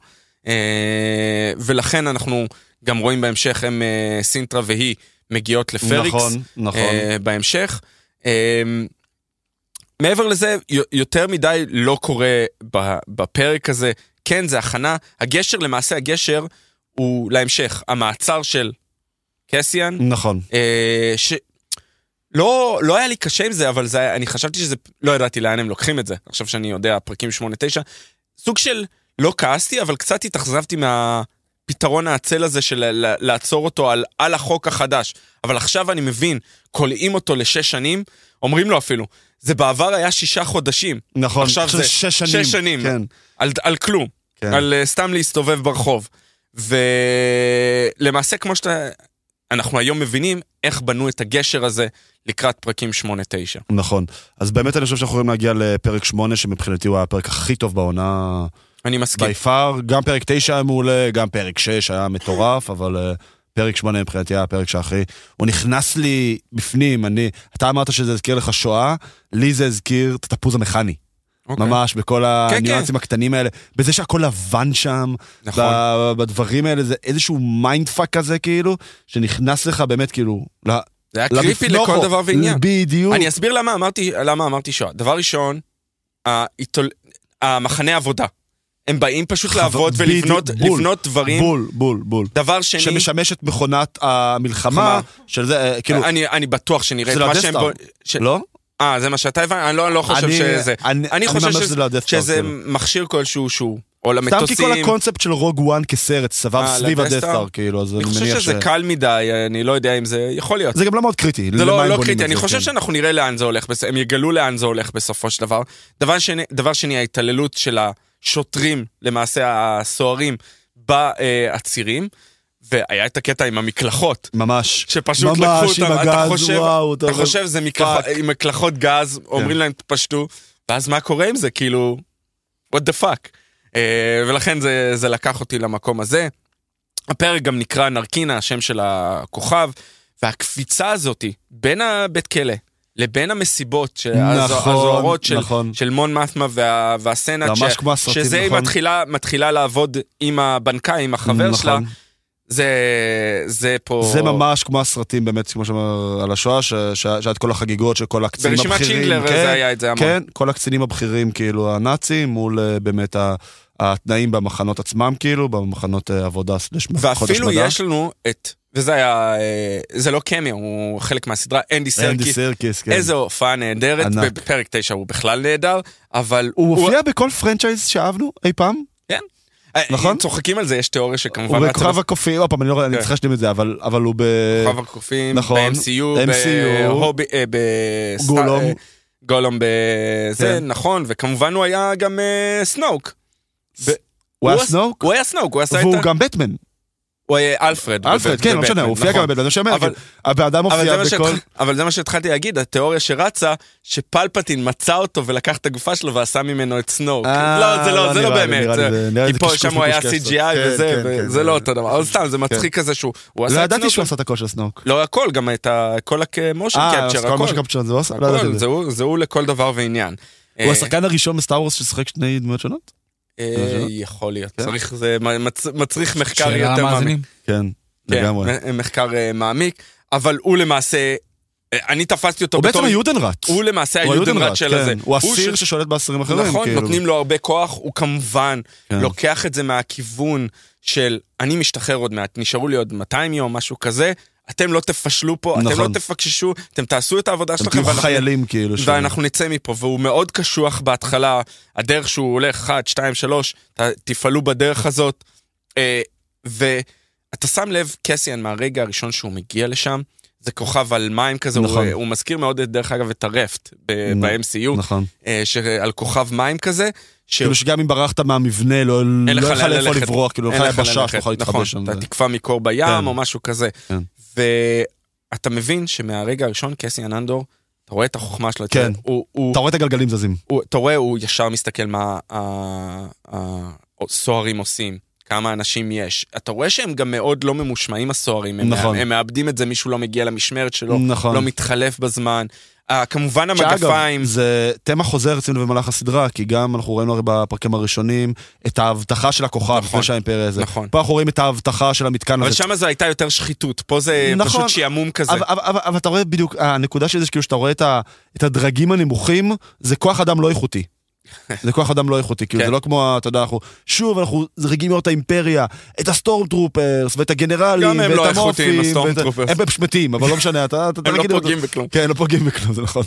S2: אה, ולכן אנחנו גם רואים בהמשך, הם, אה, סינטרה והיא מגיעות לפריקס.
S1: נכון, נכון.
S2: אה, בהמשך. אה, מעבר לזה, יותר מדי לא קורה בפרק הזה. כן, זה הכנה. הגשר, למעשה הגשר הוא להמשך. המעצר של קסיאן,
S1: נכון.
S2: אה, ש... לא, לא היה לי קשה עם זה, אבל זה, היה- אני חשבתי שזה, לא ידעתי לאן הם לוקחים את זה. עכשיו שאני יודע, פרקים 8-9. סוג של, לא כעסתי, אבל קצת התאכזבתי מהפתרון העצל הזה של לעצור אותו על, על החוק החדש. אבל עכשיו אני מבין, כולאים אותו לשש שנים, אומרים לו אפילו, זה בעבר היה שישה חודשים.
S1: נכון.
S2: עכשיו זה
S1: שש שנים.
S2: שש שנים.
S1: כן.
S2: על, על כלום.
S1: כן.
S2: על uh, סתם להסתובב ברחוב. ולמעשה, כמו שאתה... אנחנו היום מבינים איך בנו את הגשר הזה לקראת פרקים 8-9.
S1: נכון. אז באמת אני חושב שאנחנו יכולים להגיע לפרק 8, שמבחינתי הוא הפרק הכי טוב בעונה
S2: אני מסכים.
S1: בי פאר. גם פרק 9 היה מעולה, גם פרק 6 היה מטורף, אבל uh, פרק 8 מבחינתי היה הפרק שהכי... הוא נכנס לי בפנים, אני... אתה אמרת שזה הזכיר לך שואה, לי זה הזכיר את התפוז המכני.
S2: אוקיי.
S1: ממש, בכל
S2: כן.
S1: הניואנסים הקטנים האלה. בזה שהכל לבן שם,
S2: נכון.
S1: ב- בדברים האלה, זה איזשהו mindfuck כזה, כאילו, שנכנס לך באמת, כאילו, ל-
S2: זה היה
S1: creepy.
S2: לכל דבר ועניין.
S1: בדיוק.
S2: אני אסביר למה אמרתי, למה אמרתי שואה. דבר ראשון, העיתול... המחנה עבודה. הם באים פשוט לעבוד ולבנות
S1: בורג,
S2: לבנות דברים.
S1: בורג, בורג, בורג.
S2: דבר שני,
S1: שמשמש את מכונת המלחמה,
S2: מלחמה.
S1: של זה, אה, כאילו,
S2: אני, אני בטוח שנראה את
S1: זה
S2: מה. שהם... בו- ש...
S1: לא?
S2: אה, זה מה שאתה הבנת? אני לא, אני לא חושב
S1: אני-
S2: שזה...
S1: אני-
S2: אני חושב שזה,
S1: שזה ל
S2: Death
S1: Star, שזה.
S2: מכשיר כלשהו שהוא... או
S1: סתם
S2: למטוסים.
S1: כי כל הקונספט של Rogue One כסרט סבב
S2: אה,
S1: סביב?
S2: ה
S1: Death Star, כאילו, אז
S2: אני
S1: אני
S2: חושב
S1: מניח
S2: שזה
S1: ש...
S2: קל מדי, אני לא יודע אם זה... יכול להיות.
S1: זה גם לא מאוד קריטי.
S2: זה לא, לא קריטי, אני חושב
S1: כן.
S2: שאנחנו נראה לאן זה הולך, הם יגלו לאן זה הולך בסופו של דבר. דבר שני, דבר שני ההתעללות של השוטרים, למעשה הסוהרים, בעצירים, והיה את הקטע עם המקלחות.
S1: ממש.
S2: שפשוט
S1: ממש,
S2: לקחו אותם, אתה
S1: הגז,
S2: חושב,
S1: וואו,
S2: אתה
S1: אתה
S2: חושב זה מקלחות-. עם מקלחות גז, אומרים
S1: כן.
S2: להם תפשטו, ואז מה קורה עם זה? כאילו, what the fuck. אה, ולכן זה, זה לקח אותי למקום הזה. הפרק גם נקרא נרקינה, השם של הכוכב, והקפיצה הזאתי בין הבית כלא לבין המסיבות, של-
S1: נכון,
S2: הזוהרות של,
S1: נכון.
S2: של מון מוטמה וה,
S1: כמו הסרטים,
S2: שזה
S1: נכון.
S2: מתחילה, מתחילה לעבוד עם הבנקאי, עם החבר שלה,
S1: נכון.
S2: זה, זה פה...
S1: זה ממש כמו הסרטים באמת, כמו שאומר על השואה, ש- ש- שהיה את כל החגיגות של כל הקצינים
S2: ברשימת
S1: הבכירים.
S2: שינדלר
S1: כן,
S2: זה היה את זה המון.
S1: כן, כל הקצינים הבכירים, כאילו, הנאצים, מול אה, באמת ה- התנאים במחנות עצמם, כאילו, במחנות אה, עבודה slash מחנות
S2: ואפילו
S1: השמדה.
S2: יש לנו את, וזה היה, אה, זה לא קמיו, הוא חלק מהסדרה, אנדי
S1: אנדי
S2: סרקיס.
S1: סרקיס, כן.
S2: איזו הופעה נהדרת,
S1: ענק.
S2: בפרק 9 הוא בכלל נהדר, אבל
S1: הוא הופיע בכל franchise שאהבנו אי פעם?
S2: כן. אה,
S1: נכון?
S2: צוחקים על זה, יש תיאוריה שכמובן...
S1: הוא בכוכב הקופים, עוד פעם, אני לא אני
S2: כן.
S1: צריך להשלים את זה, אבל הוא ב...
S2: בכוכב הקופים,
S1: נכון,
S2: ב
S1: MCU,
S2: אה, ב Star-
S1: גולום.
S2: אה, גולום בזה,
S1: כן.
S2: נכון, וכמובן הוא היה גם אה, סנוק.
S1: הוא היה סנוק?
S2: הוא היה סנוק, הוא עשה את
S1: והוא
S2: ה...
S1: גם בטמן.
S2: הוא היה אלפרד.
S1: אלפרד,
S2: בב-
S1: כן, לא משנה, הוא הופיע
S2: נכון.
S1: גם זה שאומר,
S2: אבל-
S1: הבן אדם מופיע בכל...
S2: אבל זה מה שהתחלתי להגיד, התיאוריה שרצה, שפלפטין מצא אותו ולקח את הגופה שלו ועשה ממנו את סנוק.
S1: אה,
S2: לא, זה לא,
S1: לא
S2: זה לא באמת. כי פה שם הוא היה. CGI
S1: כן,
S2: וזה,
S1: כן, כן,
S2: וזה
S1: זה-
S2: לא אותו דבר. אבל סתם, זה מצחיק כזה שהוא הוא עשה
S1: לא
S2: את
S1: ידעתי
S2: סנוק.
S1: שהוא עשה את הקול של סנוק.
S2: לא הכל, גם את כל
S1: ה
S2: motion
S1: אה, capture, מה
S2: הכל.
S1: זה הוא? לא ידעתי
S2: הכל,
S1: זה.
S2: הוא- לכל דבר ועניין.
S1: הוא
S2: אה,
S1: השחקן הראשון ב Star Wars ששיחק שני דמויות שונות?
S2: אה,
S1: לא?
S2: יכול להיות,
S1: כן.
S2: צריך, זה מצ- מצריך מחקר יותר מעמיק.
S1: כן,
S2: כן,
S1: לגמרי.
S2: מ- מחקר אה, מעמיק, אבל הוא למעשה, אה, אני תפסתי אותו
S1: הוא בעצם
S2: בתור...
S1: היודנראט.
S2: הוא למעשה היודנראט של
S1: כן.
S2: הזה.
S1: הוא אסיר ששולט באסירים אחרים.
S2: נכון,
S1: כאילו.
S2: נותנים לו הרבה כוח, הוא כמובן. לוקח את זה מהכיוון של אני משתחרר עוד מעט, נשארו לי עוד 200 יום, משהו כזה, אתם לא תפשלו פה, אתם לא
S1: נכון.
S2: תפקששו, אתם תעשו את העבודה
S1: הם
S2: שלכם,
S1: תהיו
S2: ואנחנו-
S1: חיילים כאילו. ש-
S2: ואנחנו נצא מפה, והוא מאוד קשוח בהתחלה, הדרך שהוא הולך, 1, 2, 3, תפעלו בדרך הזאת. אה, ואתה שם לב, קסיאן, מהרגע הראשון שהוא מגיע לשם, זה כוכב על מים כזה,
S1: נכון.
S2: הוא, הוא מזכיר מאוד, את- דרך אגב, את הרפט ב- ב-MCU,
S1: נכון.
S2: אה, על כוכב מים כזה, שהוא
S1: כאילו שגם אם ברחת מהמבנה, לא לא
S2: לך
S1: לאיפה
S2: ללכת.
S1: לברוח, כאילו, לא
S2: אין
S1: לך
S2: לך
S1: יבשה
S2: לאן
S1: שאתה יכול
S2: ללכת,
S1: להתחבא שם.
S2: נכון, אתה תקפא מקור בים
S1: כן.
S2: או משהו כזה. ואתה מבין שמהרגע הראשון קסיאן אנדור, אתה רואה את החוכמה שלו,
S1: כן.
S2: הוא, הוא,
S1: אתה רואה את הגלגלים זזים.
S2: הוא, אתה רואה, הוא ישר מסתכל מה ה- ה- הסוהרים עושים, כמה אנשים יש. אתה רואה שהם גם מאוד לא ממושמעים הסוהרים, הם,
S1: נכון.
S2: הם מאבדים את זה, מישהו לא מגיע למשמרת שלו,
S1: נכון.
S2: לא מתחלף בזמן. Uh, כמובן
S1: שאגב,
S2: המגפיים,
S1: זה תמה חוזר אצלנו במהלך הסדרה, כי גם אנחנו ראינו הרי בפרקים הראשונים את ההבטחה של הכוכב
S2: נכון,
S1: לפני שהאימפריה זה.
S2: נכון.
S1: פה אנחנו רואים את ההבטחה של המתקן
S2: אבל
S1: הזה.
S2: שם זו הייתה יותר שחיתות, פה זה
S1: נכון.
S2: פשוט שעמום כזה.
S1: אבל, אבל, אבל, אבל אתה רואה בדיוק, הנקודה של זה שכאילו שאתה רואה את, ה, את הדרגים הנמוכים, זה כוח אדם לא איכותי. זה כוח אדם לא איכותי, כאילו
S2: כן.
S1: זה לא כמו, אתה יודע, אנחנו, שוב, אנחנו רגילים לראות את האימפריה, את ה stormtroopers, ואת הגנרלים,
S2: גם הם
S1: ואת
S2: לא איכותיים,
S1: המורפים,
S2: ה storm
S1: ואת ה-
S2: troopers.
S1: הם פשוט מתים, אבל לא משנה, אתה,
S2: הם לא
S1: רגיל לראות-
S2: פוגעים בכלום.
S1: כן, לא פוגעים בכלום, זה נכון.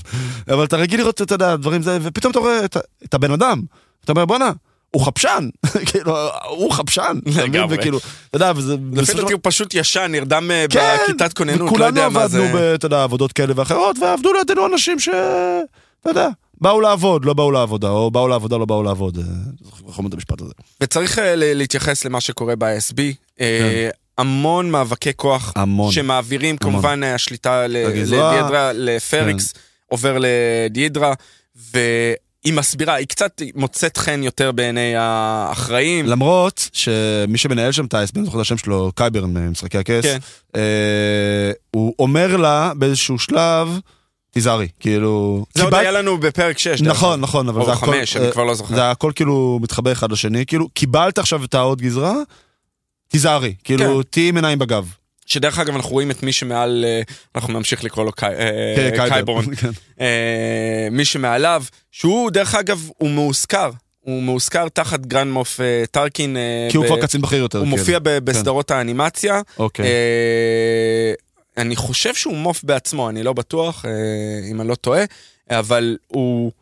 S1: אבל אתה רגיל לראות, אתה יודע, דברים זה, ופתאום אתה רואה את, הבן אדם, אתה אומר, בואנה, הוא חפשן, כאילו, הוא חפשן, אתה מבין?
S2: לגמרי.
S1: וכאילו, אתה יודע, וזה...
S2: לפי דעתי הוא פשוט ישן, נרדם אה,
S1: כן,
S2: בכיתת כוננות, לא יודע מה
S1: עבדנו,
S2: זה.
S1: ב- אתה יודע, עבודות כאלה ואחרות, ועבדו לידינו אנשים ש... אתה יודע, באו לעבוד, לא באו לעבודה, או באו לעבודה, לא באו לעבוד. אומרים את המשפט הזה?
S2: וצריך אה, להתייחס למה שקורה ב-SB. אה, המון מאבקי כוח
S1: כן. המון.
S2: שמעבירים, כמובן אה, השליטה ל-
S1: הגזרה.
S2: לדיאדרה, לפריקס,
S1: כן.
S2: עובר לדיאדרה, והיא מסבירה, היא קצת מוצאת חן יותר בעיני האחראים.
S1: למרות שמי שמנהל שם את ה-SB, אני זוכר את השם שלו, קייברן ממשחקי הכס,
S2: כן.
S1: אה, הוא אומר לה באיזשהו שלב, תיזהרי, כאילו...
S2: זה עוד היה לנו בפרק 6.
S1: נכון, נכון, אבל
S2: או
S1: זה הכל...
S2: בחמש, אני
S1: אה,
S2: כבר לא זוכר.
S1: זה הכל כאילו מתחבר אחד לשני, כאילו, קיבלת עכשיו את העוד גזרה, תיזהרי, כאילו,
S2: כן.
S1: תהיי עם עיניים בגב.
S2: שדרך אגב אנחנו רואים את מי שמעל, אה, אנחנו נמשיך לקרוא לו אה,
S1: כן.
S2: קייברון.
S1: כן.
S2: מי שמעליו, שהוא דרך אגב, הוא מאוזכר. הוא מאוזכר תחת Grand Moff טרקין.
S1: כי הוא כבר קצין בכיר יותר.
S2: הוא
S1: כאילו.
S2: מופיע בסדרות האנימציה.
S1: אוקיי.
S2: אני חושב שהוא מוף בעצמו, אני לא בטוח, אה, אם אני לא טועה, אבל הוא,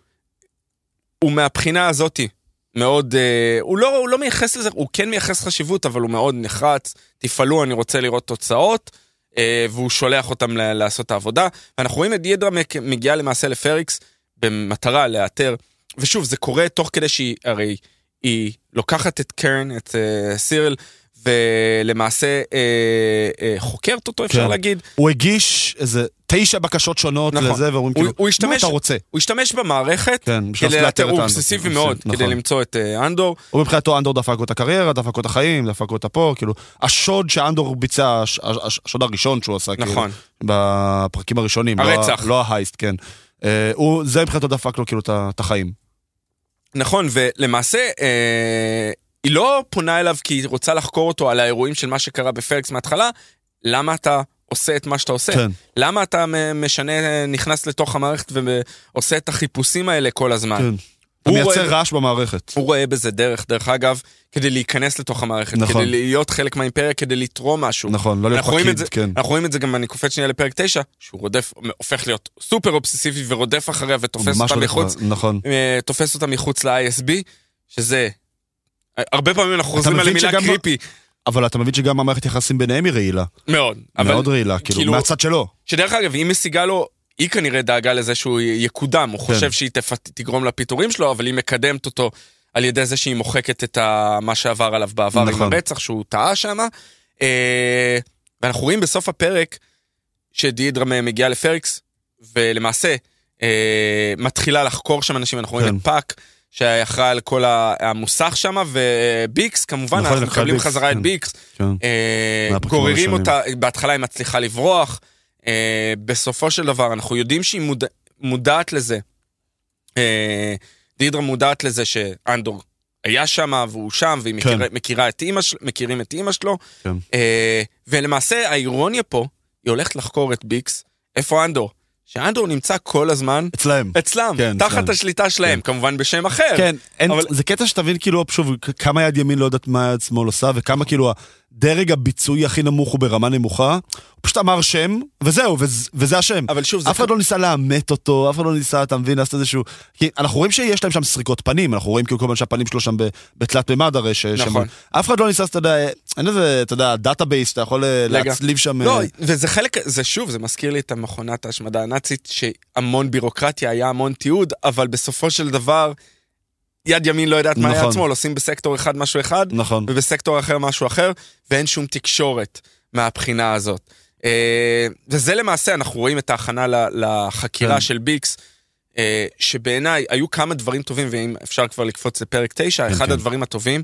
S2: הוא מהבחינה הזאתי מאוד, אה, הוא לא, הוא לא מייחס לזה, הוא כן מייחס חשיבות, אבל הוא מאוד נחרץ, תפעלו, אני רוצה לראות תוצאות, אה, והוא שולח אותם לעשות את העבודה. ואנחנו רואים את דיאדרה מק- מגיעה למעשה לפריקס במטרה לאתר, ושוב, זה קורה תוך כדי שהיא, הרי היא לוקחת את קרן, את אה, סירל, ולמעשה אה, אה, חוקרת אותו, אפשר
S1: כן.
S2: להגיד.
S1: הוא הגיש איזה תשע בקשות שונות
S2: נכון.
S1: לזה, ואומרים כאילו,
S2: הוא
S1: מה
S2: השתמש-
S1: אתה רוצה?
S2: הוא השתמש במערכת
S1: כן,
S2: כדי
S1: לאתר
S2: לאתר,
S1: את
S2: הוא. אובססיבי
S1: נכון.
S2: מאוד, כדי
S1: נכון.
S2: למצוא את אה, אנדור.
S1: הוא מבחינתו אנדור דפק לו את הקריירה, דפק לו את החיים, דפק לו את הפה, כאילו, השוד שאנדור ביצע, הש- הש- השוד הראשון שהוא עשה, כאילו,
S2: נכון.
S1: בפרקים הראשונים, לא
S2: הרצח.
S1: לא ההייסט, כן. אה, הוא, זה מבחינתו דפק לו כאילו את החיים.
S2: נכון, ולמעשה, אה, היא לא פונה אליו כי היא רוצה לחקור אותו על האירועים של מה שקרה בפרקס מההתחלה, למה אתה עושה את מה שאתה עושה?
S1: כן.
S2: למה אתה משנה, נכנס לתוך המערכת ועושה את החיפושים האלה כל הזמן?
S1: כן. אתה
S2: הוא
S1: מייצר
S2: רואה-
S1: רעש במערכת.
S2: הוא רואה בזה דרך, דרך אגב, כדי להיכנס לתוך המערכת,
S1: נכון.
S2: כדי להיות חלק מהאימפריה, כדי לתרום משהו.
S1: נכון, לא להיות פקיד,
S2: זה-
S1: כן.
S2: אנחנו רואים את זה גם, אני קופץ שנייה לפרק 9, שהוא רודף, הופך להיות סופר אובססיבי ורודף אחריה ותופס אותה מחוץ,
S1: נכון.
S2: אה, תופס אותה מחוץ ל-ISB, שזה... הרבה פעמים אנחנו חוזרים על המילה קריפי
S1: אבל אתה מבין שגם המערכת יחסים ביניהם היא רעילה.
S2: מאוד.
S1: מאוד רעילה, כאילו,
S2: כאילו-
S1: מהצד שלו.
S2: שדרך אגב, היא משיגה לו, היא כנראה דאגה לזה שהוא יקודם, הוא
S1: כן.
S2: חושב שהיא. תגרום לפיטורים שלו, אבל היא מקדמת אותו על ידי זה שהיא מוחקת את ה... מה שעבר עליו בעבר
S1: נכון.
S2: עם הרצח, שהוא טעה שם. אה... ואנחנו רואים בסוף הפרק שדידרה מגיעה לפרקס, ולמעשה אה... מתחילה לחקור שם אנשים, אנחנו רואים
S1: כן.
S2: את פאק. שהיה אחראי על כל המוסך שם, וביקס, כמובן,
S1: נכון,
S2: אנחנו
S1: לקחה
S2: מקבלים
S1: ביקס,
S2: חזרה את. ביקס,
S1: כן.
S2: אה, גוררים. אותה, בהתחלה היא מצליחה לברוח, אה, בסופו של דבר אנחנו יודעים שהיא מודע, מודעת לזה, אה, דידרה מודעת לזה שאנדור היה שם והוא שם, והיא מכירה,
S1: כן.
S2: מכירה את אימא שלו, מכירים את אימא שלו,
S1: כן.
S2: אה, ולמעשה האירוניה פה, היא הולכת לחקור את ביקס, איפה אנדור? שאנדור נמצא כל הזמן
S1: אצלהם.
S2: אצלם,
S1: כן,
S2: תחת
S1: אצלם.
S2: השליטה שלהם, כמובן בשם אחר.
S1: כן, אין,
S2: אבל-
S1: זה קטע שתבין כאילו, שוב, כמה יד ימין לא יודעת מה יד שמאל עושה, וכמה כאילו הדרג הביצועי הכי נמוך הוא ברמה נמוכה. הוא פשוט אמר שם, וזהו, וזה, וזה השם.
S2: אבל שוב,
S1: אף אחד לא ניסה לאמת אותו, אף אחד לא ניסה, אתה מבין, לעשות איזשהו... כי אנחנו רואים שיש להם שם סריקות פנים, אנחנו רואים כאילו כל הזמן שהפנים שלו שם בתלת מימד הרי, ש...
S2: נכון.
S1: שם- אף אחד לא ניסה, אתה יודע, אין איזה, אתה יודע, database, אתה יכול אה,
S2: רגע.
S1: להצליב שם...
S2: לא,
S1: אה,
S2: וזה חלק, זה שוב, זה מזכיר לי את המכונת ההשמדה הנאצית, שהמון בירוקרטיה, היה המון תיעוד, אבל בסופו של דבר, יד ימין לא יודעת מה יד
S1: נכון.
S2: שמאל, עושים בסקטור אחד משהו אחד,
S1: נכון.
S2: ובסקטור אחר משהו אחר, ואין שום תקשורת מהבחינה הזאת. אה, וזה למעשה, אנחנו רואים את ההכנה לחקירה
S1: כן.
S2: של ביקס, אה, שבעיניי היו כמה דברים טובים, ואם אפשר כבר לקפוץ לפרק 9,
S1: כן,
S2: אחד
S1: כן.
S2: הדברים הטובים,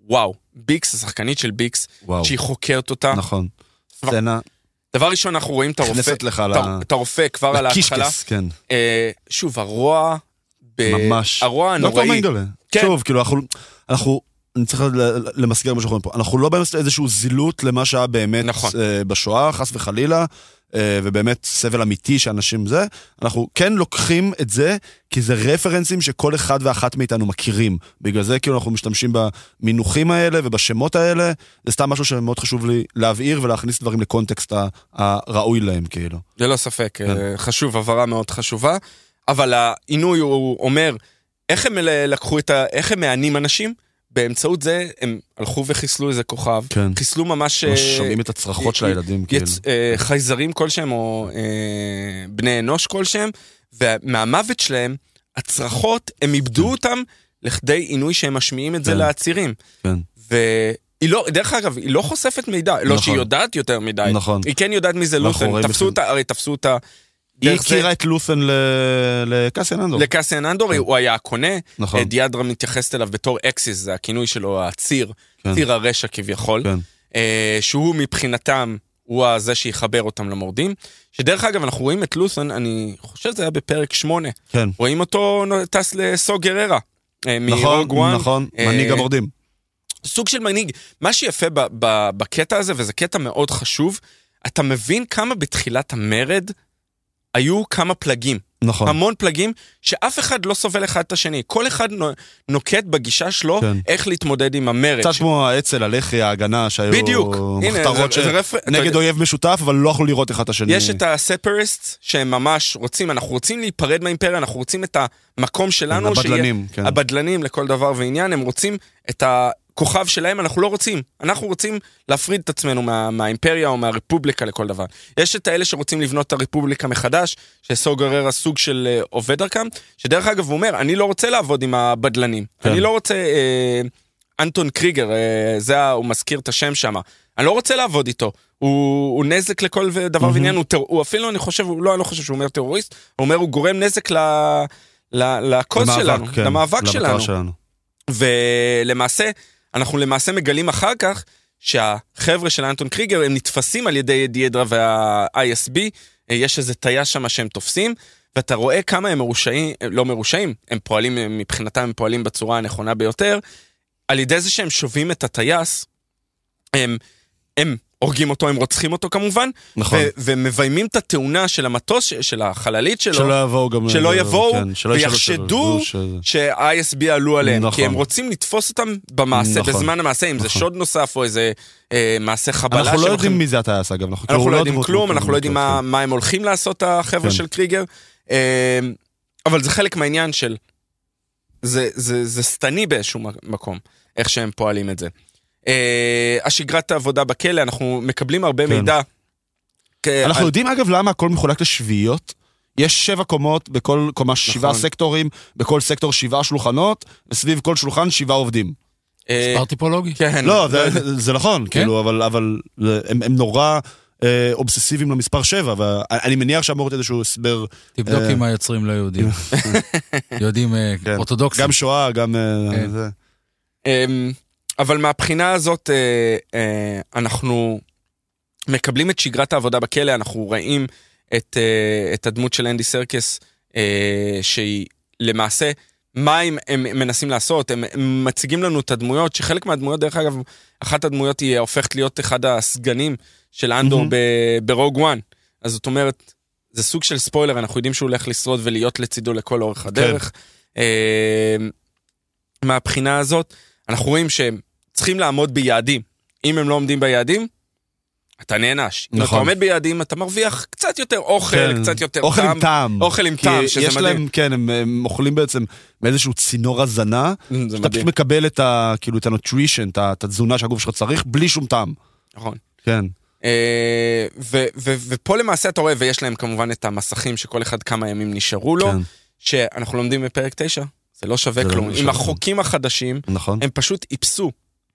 S2: וואו, ביקס, השחקנית של ביקס,
S1: וואו,
S2: שהיא חוקרת אותה.
S1: נכון. סצנה
S2: דבר ראשון, אנחנו רואים את הרופא, את הרופא כבר על ההתחלה.
S1: כן.
S2: אה, שוב, הרוע,
S1: ממש.
S2: הרוע
S1: דוקטור
S2: הנוראי. כן.
S1: שוב, כאילו, אנחנו... אנחנו... אני צריך למסגר מה שאנחנו רואים פה. אנחנו לא באמת איזשהו זילות למה שהיה באמת
S2: נכון.
S1: אה, בשואה, חס וחלילה, אה, ובאמת סבל אמיתי שאנשים זה. אנחנו כן לוקחים את זה, כי זה רפרנסים שכל אחד ואחת מאיתנו מכירים. בגלל זה כאילו אנחנו משתמשים במינוחים האלה ובשמות האלה. זה סתם משהו שמאוד חשוב לי להבהיר ולהכניס דברים לקונטקסט הראוי להם, כאילו.
S2: ללא ספק,
S1: כן.
S2: אה, חשוב, הבהרה מאוד חשובה. אבל העינוי הוא אומר, איך הם לקחו את ה... איך הם מענים אנשים? באמצעות זה הם הלכו וחיסלו איזה כוכב.
S1: כן.
S2: חיסלו ממש...
S1: ממש
S2: אה,
S1: שומעים את הצרחות של הילדים, כאילו.
S2: יצ... אה, חייזרים כלשהם או אה, בני אנוש כלשהם, ומהמוות שלהם, הצרחות, הם איבדו אותם לכדי עינוי שהם משמיעים את זה
S1: כן.
S2: לעצירים.
S1: כן.
S2: והיא לא, דרך אגב, היא לא חושפת מידע, לא
S1: נכון.
S2: שהיא יודעת יותר מדי.
S1: נכון.
S2: היא כן יודעת מי זה
S1: רואים
S2: תפסו אותה, הרי תפסו אותה.
S1: היא
S2: זה-
S1: הכירה את לות'ן ל- לקסיאן אנדור.
S2: לקסיאן אנדור, הוא היה הקונה,
S1: נכון.
S2: אה, דיאדרה מתייחסת אליו בתור אקסיס, זה הכינוי שלו, הציר,
S1: כן.
S2: ציר הרשע כביכול,
S1: כן.
S2: אה, שהוא מבחינתם, הוא הזה שיחבר אותם למורדים. שדרך אגב, אנחנו רואים את לות'ן, אני חושב שזה היה בפרק 8,
S1: כן.
S2: רואים אותו טס לסו גררה. אה,
S1: נכון. נכון, מנהיג המורדים.
S2: סוג של מנהיג. מה שיפה ב- ב- בקטע הזה, וזה קטע מאוד חשוב, אתה מבין כמה בתחילת המרד היו כמה פלגים.
S1: נכון.
S2: המון פלגים שאף אחד לא סובל אחד את השני. כל אחד נו- נוקט בגישה שלו
S1: כן.
S2: איך להתמודד עם המרד.
S1: קצת
S2: ש-
S1: כמו האצ"ל, הלח"י, ההגנה, שהיו
S2: בדיוק. הנה,
S1: מחתרות
S2: זה רפר-
S1: נגד אויב משותף, אבל לא יכלו לראות אחד את השני.
S2: יש את הספריסט שהם ממש רוצים, אנחנו רוצים להיפרד מהאימפריה, אנחנו רוצים את המקום שלנו. שיהיה-
S1: הבדלנים, כן.
S2: הבדלנים לכל דבר ועניין, הם רוצים את הכוכב שלהם, אנחנו לא רוצים. אנחנו רוצים להפריד את עצמנו מה, מהאימפריה או מהרפובליקה לכל דבר. יש את האלה שרוצים לבנות את הרפובליקה מחדש, שסו גררה סוג של אה, עובד דרכם, שדרך אגב הוא אומר, אני לא רוצה לעבוד עם הבדלנים.
S1: כן.
S2: אני לא רוצה... אה, אנטון קריגר, אה, זה, ה- הוא מזכיר את השם שם. אני לא רוצה לעבוד איתו. הוא, הוא נזק לכל דבר ועניין, הוא, הוא אפילו, אני חושב, הוא לא, אני לא חושב שהוא אומר טרוריסט, הוא אומר, הוא גורם נזק ל... ל- לקוז
S1: למאבק,
S2: שלנו,
S1: כן,
S2: למאבק שלנו.
S1: שלנו.
S2: ולמעשה, אנחנו למעשה מגלים אחר כך שהחבר'ה של אנטון קריגר הם נתפסים על ידי דיאדרה וה-ISB, יש איזה טייס שם שהם תופסים, ואתה רואה כמה הם מרושעים, לא מרושעים, הם פועלים, מבחינתם הם פועלים בצורה הנכונה ביותר, על ידי זה שהם שובים את הטייס, הם, הם הורגים אותו, הם רוצחים אותו כמובן,
S1: נכון.
S2: ו- ומביימים את התאונה של המטוס, ש- של החללית שלו,
S1: שלא יבואו גם...
S2: שלא יבואו
S1: כן, שלא
S2: ויחשדו
S1: שזה-
S2: שה-ISB עלו עליהם,
S1: נכון.
S2: כי הם רוצים לתפוס אותם במעשה,
S1: נכון.
S2: בזמן המעשה, אם זה
S1: נכון.
S2: שוד נוסף או איזה אה, מעשה חבלה.
S1: אנחנו לא יודעים מי זה הטייס אגב, אנחנו
S2: אנחנו
S1: כאילו
S2: לא יודעים
S1: דמות
S2: כלום, אנחנו לא יודעים מה
S1: כן.
S2: מה הם הולכים לעשות, החבר'ה
S1: כן.
S2: של קריגר, אה, אבל זה חלק מהעניין של... זה- זה זה שטני באיזשהו מקום, איך שהם פועלים את זה. אה, השגרת העבודה בכלא, אנחנו מקבלים הרבה
S1: כן.
S2: מידע. כ-
S1: אנחנו
S2: על-
S1: יודעים אגב למה הכל מחולק לשביעיות. יש שבע קומות, בכל קומה שבעה
S2: נכון.
S1: סקטורים, בכל סקטור שבעה שולחנות, וסביב כל שולחן שבעה עובדים.
S2: אה,
S3: מספר טיפולוגי.
S2: כן.
S1: לא, זה- זה נכון,
S3: כן?
S1: כאילו, אבל- אבל הם הם נורא אה, אובססיביים למספר שבע, ואני מניח שאמור להיות איזשהו הסבר,
S3: תבדוק
S1: אה.
S3: אם היוצרים לא יהודים. יהודים אה,
S1: כן.
S3: אורתודוקסים.
S1: גם שואה, גם...
S3: כן.
S2: אבל מהבחינה הזאת אה, אה, אנחנו מקבלים את שגרת העבודה בכלא, אנחנו רואים את, אה, את הדמות של אנדי סרקס, אה, שהיא למעשה, מה הם, הם מנסים לעשות? הם, הם מציגים לנו את הדמויות, שחלק מהדמויות, דרך אגב, אחת הדמויות היא הופכת להיות אחד הסגנים של אנדור.
S1: ב-
S2: ב Rogue One. אז זאת אומרת, זה סוג של ספוילר, אנחנו יודעים שהוא הולך לשרוד ולהיות לצידו לכל אורך הדרך. אה, מהבחינה הזאת, אנחנו רואים שהם צריכים לעמוד ביעדים. אם הם לא עומדים ביעדים, אתה נענש. אם אתה
S1: נכון.
S2: עומד ביעדים, אתה מרוויח קצת יותר אוכל,
S1: כן.
S2: קצת יותר
S1: אוכל עם טעם.
S2: אוכל עם טעם, שזה
S1: יש
S2: מדהים.
S1: להם, כן, הם, הם אוכלים בעצם מאיזשהו צינור הזנה, שאתה פשוט מקבל את ה... כאילו, את ה nutrition, את התזונה שהגוף שלך צריך, בלי שום טעם.
S2: נכון.
S1: כן.
S2: אה, ו- ו- ופה למעשה אתה רואה, ויש להם כמובן את המסכים שכל אחד כמה ימים נשארו לו,
S1: כן.
S2: שאנחנו לומדים בפרק 9, זה לא שווה
S1: זה לא
S2: כלום.
S1: שווה
S2: עם. החוקים החדשים,
S1: נכון.
S2: הם פשוט איפסו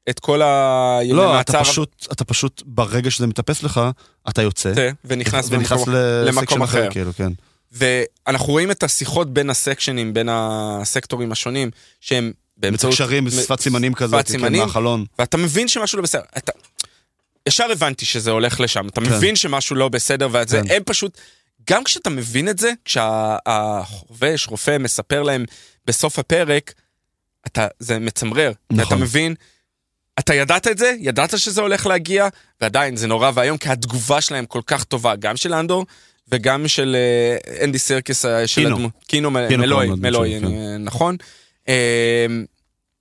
S2: את כל הימי
S1: לא. אתה פשוט, אתה פשוט, ברגע שזה מתאפס לך, אתה יוצא.
S2: ונכנס
S1: ונכנס
S2: במקום- למקום
S1: אחר,
S2: אחר.
S1: כאילו, כן.
S2: ואנחנו רואים את השיחות בין הסקשנים, בין הסקטורים השונים, שהם באמצעות...
S1: מתקשרים בשפת סימנים כזאת, כן,
S2: סימנים.
S1: מהחלון.
S2: ואתה מבין שמשהו לא בסדר. אתה... ישר הבנתי שזה הולך לשם, אתה
S1: כן.
S2: מבין שמשהו לא בסדר, וזה,
S1: כן.
S2: הם פשוט... גם כשאתה מבין את זה, כשהחובש, רופא, מספר להם בסוף הפרק, אתה, זה מצמרר.
S1: נכון.
S2: ואתה מבין, אתה ידעת את זה, ידעת שזה הולך להגיע, ועדיין זה נורא ואיום, כי התגובה שלהם כל כך טובה, גם של אנדור וגם של אה, אנדי סרקס, אה, של
S1: קינו.
S2: הדמות. קינו,
S1: קינו
S2: מלואי,
S1: לו,
S2: מלואי,
S1: כן.
S2: אני- נכון. אה,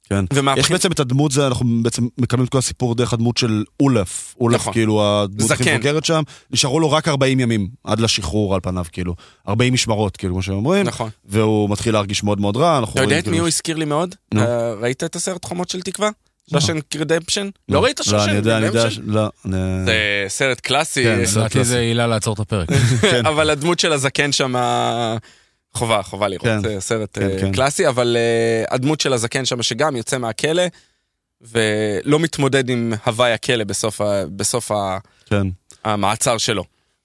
S1: כן.
S2: ומהבחינה...
S1: יש בעצם את הדמות, זה, אנחנו בעצם מקבלים את כל הסיפור דרך הדמות של אולף. אולף,
S2: נכון.
S1: כאילו, הדמות הכי
S2: זקן.
S1: מבוגרת שם, נשארו לו רק 40 ימים, עד לשחרור על פניו, כאילו. 40 משמרות, כאילו, כמו שאומרים.
S2: נכון.
S1: והוא מתחיל להרגיש מאוד מאוד רע,
S2: אתה יודע את מי
S1: כאילו,
S2: הוא הזכיר לי מאוד?
S1: נו.
S2: ראית את הסרט חומות של תקווה?
S1: לא.
S2: שושן רדמפשן? לא ראית
S1: לא, אני
S2: שושן
S1: יודע, אני יודע, ש-
S2: רדמפשן?
S1: לא. אני-
S2: זה סרט קלאסי,
S1: כן, סרט
S3: לדעתי
S1: קלאסי.
S3: זה עילה לעצור את הפרק.
S1: כן.
S2: אבל הדמות של הזקן שם, חובה, חובה לראות,
S1: כן.
S2: זה סרט
S1: כן,
S2: אה. קלאסי, אבל אה, הדמות של הזקן שם שגם יוצא מהכלא, ולא מתמודד עם הוואי הכלא בסוף ה- בסוף ה-
S1: כן.
S2: המעצר שלו.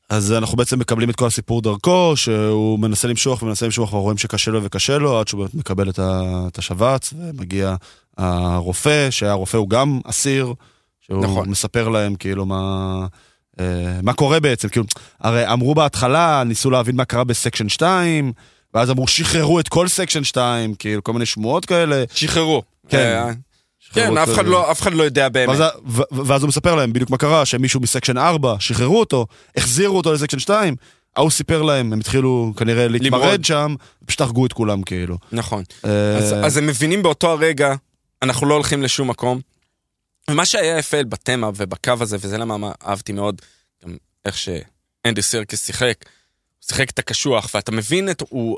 S1: אז אנחנו בעצם מקבלים את כל הסיפור דרכו, שהוא מנסה למשוך ומנסה למשוך, ורואים שקשה לו וקשה לו, עד שהוא באמת מקבל את השבץ, ומגיע הרופא, שהרופא הוא גם אסיר, שהוא
S2: נכון.
S1: מספר להם כאילו מה... אה, מה קורה בעצם, כאילו, הרי אמרו בהתחלה, ניסו להבין מה קרה ב section 2, ואז אמרו שחררו את כל section 2, כאילו כל מיני שמועות כאלה.
S2: שחררו.
S1: כן.
S2: אה, כן, אף אחד לא- אף אחד לא יודע באמת.
S1: ואז, ו- ואז הוא מספר להם בדיוק מה קרה, שמישהו מ section 4, שחררו אותו, החזירו אותו ל section 2, ההוא סיפר להם, הם התחילו כנראה להתמרד. שם, פשוט הרגו את כולם כאילו.
S2: נכון.
S1: אה,
S2: אז, אז הם מבינים באותו הרגע, אנחנו לא הולכים לשום מקום. ומה שהיה יפה בתמה ובקו הזה, וזה למה מה- אהבתי מאוד, גם איך שאנדי סירקס שיחק, הוא שיחק את הקשוח, ואתה מבין את, הוא,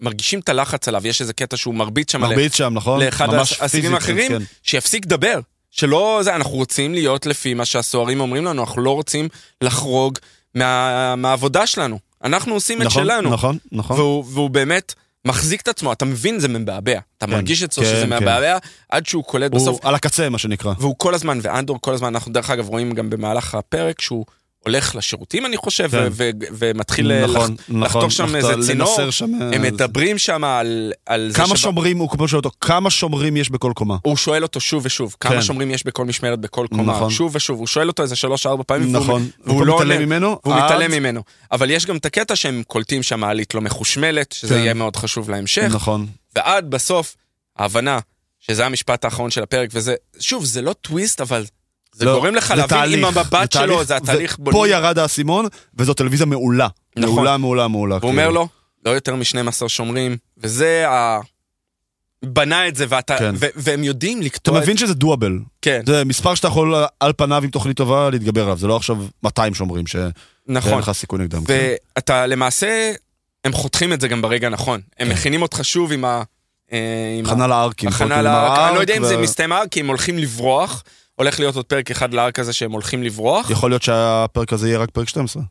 S2: מרגישים את הלחץ עליו, יש איזה קטע שהוא מרביץ שם
S1: מרביץ שם, נכון?
S2: לאחד האסירים
S1: פיזית,
S2: האחרים,
S1: כן.
S2: שיפסיק לדבר. שלא זה, אנחנו רוצים להיות לפי מה שהסוהרים אומרים לנו, אנחנו לא רוצים לחרוג מה, מהעבודה שלנו. אנחנו עושים את
S1: נכון,
S2: שלנו.
S1: נכון, נכון.
S2: והוא, והוא באמת מחזיק את עצמו, אתה מבין זה מבעבע. אתה
S1: כן,
S2: מרגיש אצלו
S1: כן,
S2: שזה
S1: כן.
S2: מבעבע, עד שהוא קולט
S1: הוא
S2: בסוף.
S1: על הקצה, מה שנקרא.
S2: והוא כל הזמן, ואנדור כל הזמן, אנחנו דרך אגב רואים גם במהלך הפרק שהוא הולך לשירותים, אני חושב,
S1: כן.
S2: ו- ו- ומתחיל אה,
S1: נכון,
S2: לח-
S1: נכון,
S2: לחתוך שם איזה צינור.
S1: שם,
S2: הם
S1: אה,
S2: מדברים שם על, על זה
S1: כמה
S2: שבא-
S1: שומרים, הוא כמו שואל אותו, כמה שומרים יש בכל קומה?
S2: הוא שואל אותו שוב ושוב, כמה
S1: כן.
S2: שומרים יש בכל משמרת בכל קומה,
S1: נכון.
S2: שוב ושוב, הוא שואל אותו איזה שלוש-ארבע פעמים, והוא-
S1: נכון,
S2: והוא
S1: והוא
S2: לא
S1: מתעלם
S2: עונה,
S1: ממנו,
S2: והוא
S1: עד-
S2: מתעלם ממנו. אבל יש גם את הקטע שהם קולטים שהמעלית לא מחושמלת, שזה
S1: כן.
S2: יהיה מאוד חשוב להמשך,
S1: נכון.
S2: ועד בסוף, ההבנה שזה המשפט האחרון של הפרק, וזה, שוב, זה לא טוויסט, אבל זה
S1: לא,
S2: גורם לך
S1: זה
S2: להבין עם המבט
S1: זה
S2: שלו, זה התהליך
S1: ופה
S2: בונים.
S1: ירד האסימון, וזו טלוויזיה מעולה.
S2: נכון.
S1: מעולה, מעולה, מעולה.
S2: אומר
S1: כאילו.
S2: לו, לא יותר מ-12 שומרים, וזה ה... בנה את זה, ואתה,
S1: כן.
S2: ו- והם יודעים
S1: אתה
S2: לקטוע את...
S1: מבין שזה דואבל.
S2: כן,
S1: זה מספר שאתה יכול על פניו עם תוכנית טובה להתגבר עליו, זה לא עכשיו 200 שומרים שאין
S2: נכון.
S1: לך סיכוי נגדם. כן.
S2: ואתה למעשה, הם חותכים את זה גם ברגע הנכון. הם
S1: כן.
S2: מכינים אותך שוב עם ה... אה,
S1: הכנה לארקים.
S2: הכנה לארק. אני לא יודע אם זה מסתיים הארק, כי הם הולכים לברוח. הולך להיות עוד פרק אחד לארק הזה שהם הולכים לברוח.
S1: יכול להיות שהפרק הזה יהיה רק פרק 12.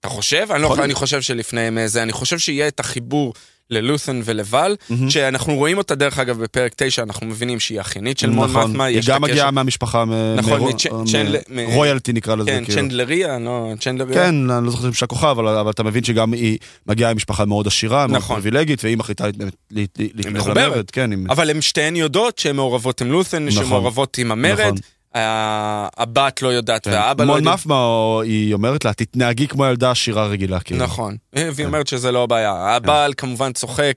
S2: אתה חושב? אני, לא. אני חושב שלפניהם אה, זה, אני חושב שיהיה את החיבור ללות'ן ולבל,
S1: מהמם.
S2: שאנחנו רואים אותה דרך אגב בפרק 9, אנחנו מבינים שהיא אחיינית של מון
S1: נכון,
S2: מפמה,
S1: היא גם מגיעה מהמשפחה, מ-
S2: נכון,
S1: נקרא לזה.
S2: כן,
S1: כאילו.
S2: צ'נדלריה, לא, צ'נדלריה.
S1: כן, אני לא זוכר שם הכוכב, אבל, אבל אתה מבין שגם היא מגיעה ממשפחה מאוד עשירה, מאוד
S2: נכון.
S1: פריבילגית, והיא מחליטה להת- להת- להתנדב
S2: מחוברת.
S1: למרד, כן.
S2: אבל הן שתיהן יודעות שהן מעורבות עם לות'ן, שהן
S1: נכון.
S2: מעורבות עם המרד,
S1: נכון.
S2: הבת לא יודעת
S1: כן.
S2: והאבא לא יודע.
S1: מפמה, היא אומרת לה, תתנהגי כמו ילדה עשירה רגילה, כאילו.
S2: נכון, והיא
S1: כן.
S2: אומרת שזה לא הבעיה. הבעל כמובן צוחק,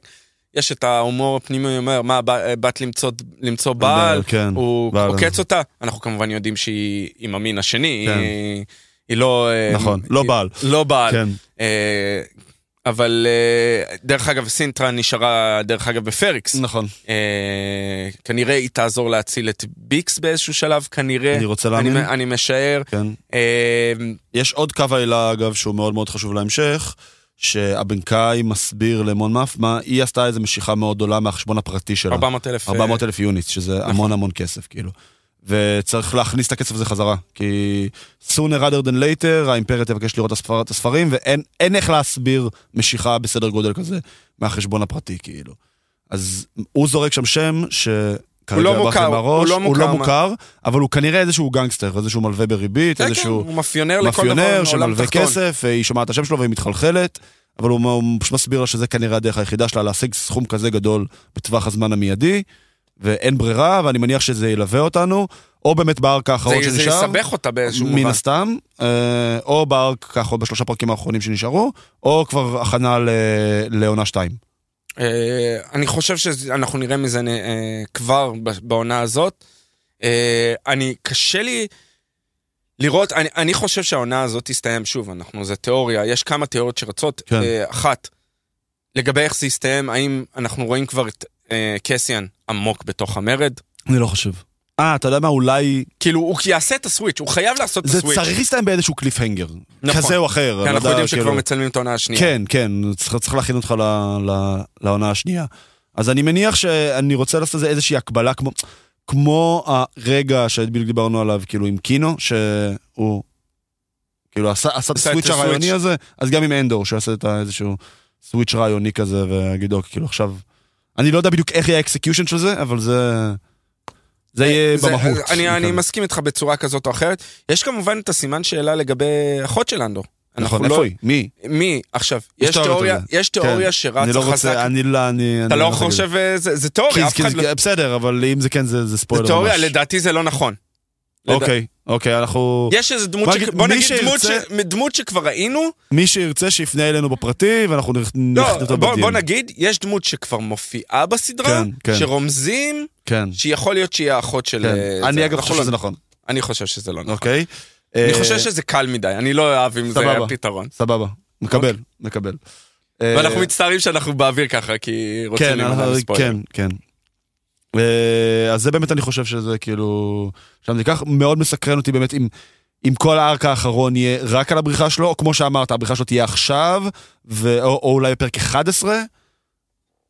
S2: יש את ההומור הפנימי, אומר, מה, ב- בת למצוא- למצוא בעל,
S1: כן.
S2: הוא
S1: בעל.
S2: עוקץ אותה, אנחנו כמובן יודעים שהיא עם המין השני,
S1: כן.
S2: היא- היא לא... אה,
S1: נכון, לא
S2: היא-
S1: בעל.
S2: לא בעל.
S1: כן,
S2: אה, אבל אה, דרך אגב, סינטרה נשארה דרך אגב בפריקס.
S1: נכון.
S2: אה, כנראה היא תעזור להציל את ביקס באיזשהו שלב, כנראה.
S1: אני רוצה
S2: אני,
S1: להאמין.
S2: אני משער.
S1: כן.
S2: אה,
S1: יש עוד קו העילה, אגב, שהוא מאוד מאוד חשוב להמשך, שהבנקאי מסביר למון מפמה, היא עשתה איזו משיכה מאוד גדולה מהחשבון הפרטי שלה.
S2: 400 אלף.
S1: 400 אלף יוניט, שזה
S2: נכון.
S1: המון המון כסף, כאילו. וצריך להכניס את הכסף הזה חזרה, כי sooner rather than later האימפריה תבקש לראות את הספר- את הספרים, ואין אין איך להסביר משיכה בסדר גודל כזה מהחשבון הפרטי, כאילו. אז הוא זורק שם שם ש... כרגע
S2: לא מוכר,
S1: מהראש,
S2: הוא לא
S1: הוא לא
S2: מוכר,
S1: מוכר, אבל הוא כנראה איזשהו גנגסטר, איזשהו מלווה בריבית,
S2: כן, כן,
S1: איזשהו
S2: הוא מאפיונר לכל דבר
S1: מאפיונר
S2: בעולם
S1: שמלווה. כסף, היא שומעת את השם שלו והיא מתחלחלת, אבל הוא, הוא פשוט מסביר לה שזה כנראה הדרך היחידה שלה להשיג סכום כזה גדול בטווח הזמן המיידי, ואין ברירה, ואני מניח שזה ילווה אותנו, או באמת בארק האחרון
S2: זה, זה
S1: שנשאר,
S2: יסבך אותה באיזשהו
S1: מן
S2: מובן.
S1: הסתם, אה, או בארק ככה בשלושה פרקים האחרונים שנשארו, או כבר הכנה ל- לעונה שתיים.
S2: אה, אני חושב שאנחנו נראה מזה אה, כבר בעונה הזאת. אני, קשה לי לראות, אני, אני חושב שהעונה הזאת תסתיים שוב, אנחנו, זה תיאוריה, יש כמה תיאוריות שרצות.
S1: כן.
S2: אה, אחת, לגבי איך זה יסתיים, האם אנחנו רואים כבר את קסיאן עמוק בתוך המרד?
S1: אני לא חושב. אה, אתה יודע מה, אולי...
S2: כאילו, הוא יעשה את הסוויץ', הוא חייב לעשות את
S1: זה
S2: הסוויץ'.
S1: צריך להסתיים באיזשהו קליפהנגר.
S2: נכון.
S1: כזה או אחר. לא
S2: אנחנו
S1: יודע,
S2: יודעים שכבר
S1: כאילו-
S2: מצלמים את העונה השנייה.
S1: כן, כן, צריך, צריך להכין אותך ל, ל, לעונה השנייה. אז אני מניח שאני רוצה לעשות איזה איזושהי הקבלה כמו, כמו הרגע שבדיוק דיברנו עליו, כאילו עם קינו, שהוא כאילו עשה, עשה את ה
S2: switch.
S1: הרעיוני הזה, אז גם עם אנדור, שיעשה את איזשהו switch רעיוני כזה, ויגיד אוקיי, כאילו עכשיו, אני לא יודע בדיוק איך יהיה ה execution של זה, אבל זה, זה יהיה
S2: זה-
S1: במהות.
S2: אני, אני. מסכים איתך בצורה כזאת או אחרת. יש כמובן את הסימן שאלה לגבי אחות של אנדור.
S1: נכון,
S2: לא-
S1: איפה היא? מי?
S2: מי? עכשיו, יש תיאוריה,
S1: זה.
S2: יש תיאוריה
S1: כן.
S2: שרצה
S1: אני לא
S2: חזק.
S1: רוצה, אני לא, אני...
S2: אתה
S1: אני
S2: לא
S1: להגיד.
S2: חושב, אה, זה זה תיאוריה, אף אחד
S1: זה-
S2: לא...
S1: בסדר, אבל אם זה כן, זה זה
S2: זה
S1: ספוילר
S2: תיאוריה,
S1: ממש.
S2: לדעתי זה לא נכון.
S1: אוקיי, אוקיי, אנחנו...
S2: יש איזה דמות, ש- בוא נגיד דמות
S1: שירצה-
S2: ש- דמות שכבר ראינו,
S1: מי שירצה שיפנה אלינו בפרטי, ואנחנו נכ- נכניס
S2: לא, בוא
S1: בדיון.
S2: בוא נגיד, יש דמות שכבר מופיעה בסדרה,
S1: כן, כן.
S2: שרומזים
S1: כן,
S2: שיכול להיות שהיא האחות של...
S1: כן.
S2: אה,
S1: אני. אגב חושב
S2: לא-
S1: שזה נכון.
S2: אני חושב שזה לא נכון.
S1: אוקיי?
S2: אני
S1: אה,
S2: חושב שזה קל מדי, אני לא אוהב אם זה. הפתרון.
S1: סבבה, מקבל, מקבל. אה,
S2: ואנחנו מצטערים שאנחנו באוויר ככה, כי רוצים
S1: כן,
S2: להימנע
S1: אנחנו-
S2: מספוילר.
S1: כן, כן. אה, אז זה באמת אני חושב שזה כאילו... שם זה כך מאוד מסקרן אותי באמת אם... אם כל הארק האחרון יהיה רק על הבריחה שלו, או כמו שאמרת, הבריחה שלו תהיה עכשיו, ו... או, או אולי בפרק 11,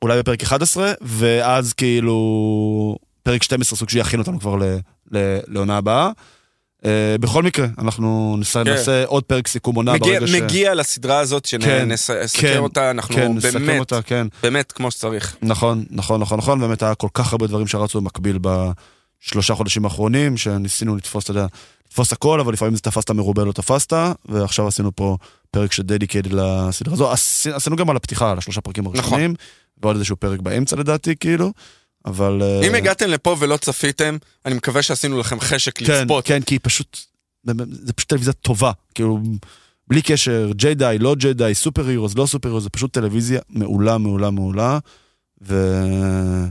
S1: אולי בפרק 11, ואז כאילו פרק 12 סוג שיכין אותנו כבר. לעונה הבאה. אה, בכל מקרה, אנחנו נעשה,
S2: כן.
S1: נעשה עוד פרק סיכום עונה
S2: מגיע,
S1: ברגע ש...
S2: מגיע לסדרה הזאת
S1: כן,
S2: שנסקר
S1: כן,
S2: אותה, אנחנו
S1: כן,
S2: באמת,
S1: אותה, כן.
S2: באמת כמו שצריך.
S1: נכון, נכון, נכון, נכון, באמת היה כל כך הרבה דברים שרצו במקביל בשלושה חודשים האחרונים, שניסינו לתפוס, אתה יודע, לתפוס הכל, אבל לפעמים זה תפסת מרובה, לא תפסת, ועכשיו עשינו פה פרק שדדיקייד לסדרה הזו. עשי- עשינו גם על הפתיחה, על השלושה פרקים הראשונים, ועוד איזשהו פרק באמצע לדעתי, כאילו, אבל... אה,
S2: אם הגעתם לפה ולא צפיתם, אני מקווה שעשינו לכם חשק
S1: כן,
S2: לצפות.
S1: כן, כי פשוט, זה פשוט טלוויזיה טובה, כאילו, בלי קשר, ג'יי-די, לא Jedi, superheroes, לא superheroes, זה פשוט טלוויזיה מעולה, מעולה, מעולה, וכנראה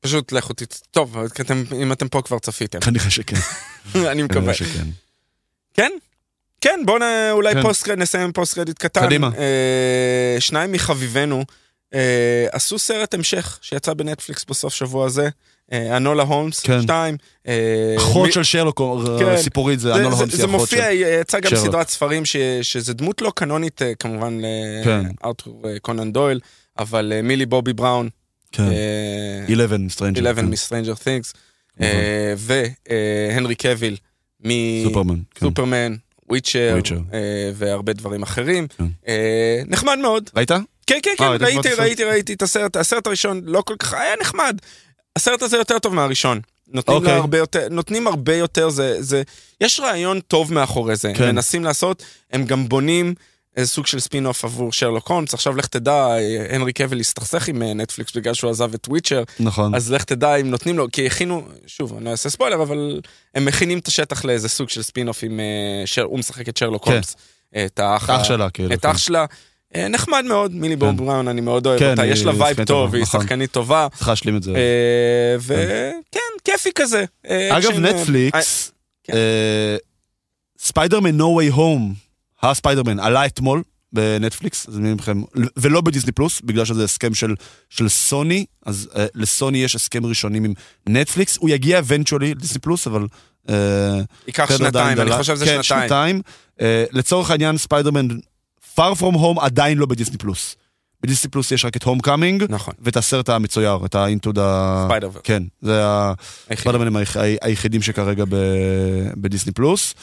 S2: פשוט לכו תצ... טוב, אתם- אם אתם פה כבר צפיתם.
S1: שכן,
S2: אני מקווה.
S1: כנראה שכן.
S2: כן? כן, בואו נ... אולי
S1: כן.
S2: פוסט נסיים post credit קטן.
S1: קדימה.
S2: אה, שניים מחביבינו עשו סרט המשך שיצא בנטפליקס בסוף שבוע הזה. אה, אנולה הולמס,
S1: כן.
S2: שתיים. אה,
S1: אחות של שרלוק,
S2: כן.
S1: סיפורית, זה אנולה הולמס,
S2: זה מופיע. יצא גם. סדרת ספרים שזה דמות לא קנונית אה, כמובן
S1: כן.
S2: לארתור אה, קונן דויל, אבל אה, מילי בובי בראון,
S1: כן,
S2: אה,
S1: 11 Stranger,
S2: 11 מ-Stranger Things, אה, והנרי קוויל
S1: סופרמן, כן.
S2: מסופרמן, וויצ'ר. אה, והרבה דברים אחרים.
S1: כן.
S2: אה, נחמד מאוד.
S1: ראית?
S2: כן, כן, כן,
S1: אה, ראית
S2: ראיתי, ראיתי, ראיתי את הסרט, הסרט הראשון לא כל כך, היה נחמד. הסרט הזה יותר טוב מהראשון. נותנים לו
S1: אוקיי.
S2: הרבה יותר, נותנים הרבה יותר, זה, זה, יש רעיון טוב מאחורי זה.
S1: כן.
S2: הם מנסים לעשות, הם גם בונים איזה סוג של ספין אוף עבור שרלוק הולמס. עכשיו לך תדע, הנרי קוויל הסתכסך עם אה, נטפליקס בגלל שהוא עזב את וויצ'ר,
S1: נכון.
S2: אז לך תדע אם נותנים לו, כי הכינו, שוב, אני לא אעשה ספוילר, אבל הם מכינים את השטח לאיזה סוג של ספין אוף עם, אה, שר, הוא משחק את שרלוק
S1: כן.
S2: את האח,
S1: שלה, כאילו.
S2: את
S1: כן.
S2: אח שלה. אה, נחמד מאוד, מילי בוב בראון, אני מאוד אוהב
S1: כן,
S2: אותה, יש לה וייב טוב, היא
S1: נכון.
S2: שחקנית טובה,
S1: צריך להשלים את זה.
S2: אה, וכן, כיפי כזה. אה,
S1: אגב, נטפליקס,
S2: כן.
S1: ספיידרמן No Way Home, הספיידרמן, עלה אתמול בנטפליקס, ולא בדיסני פלוס, בגלל שזה הסכם של, של סוני, אז אה, לסוני יש הסכם ראשונים עם נטפליקס, הוא יגיע eventually לדיסני פלוס, אבל... אה,
S2: ייקח שנתיים, אני חושב שזה
S1: כן,
S2: שנתיים.
S1: שנתיים. אה, לצורך העניין, ספיידרמן Far From Home עדיין לא בדיסני פלוס. בדיסני פלוס יש רק את Homecoming,
S2: נכון,
S1: ואת הסרט המצויר, את ה-Into the...
S2: Spider.
S1: כן, זה ה...
S2: היחיד.
S1: ספיידרמנים היח- ה- היחידים שכרגע ב- בדיסני פלוס.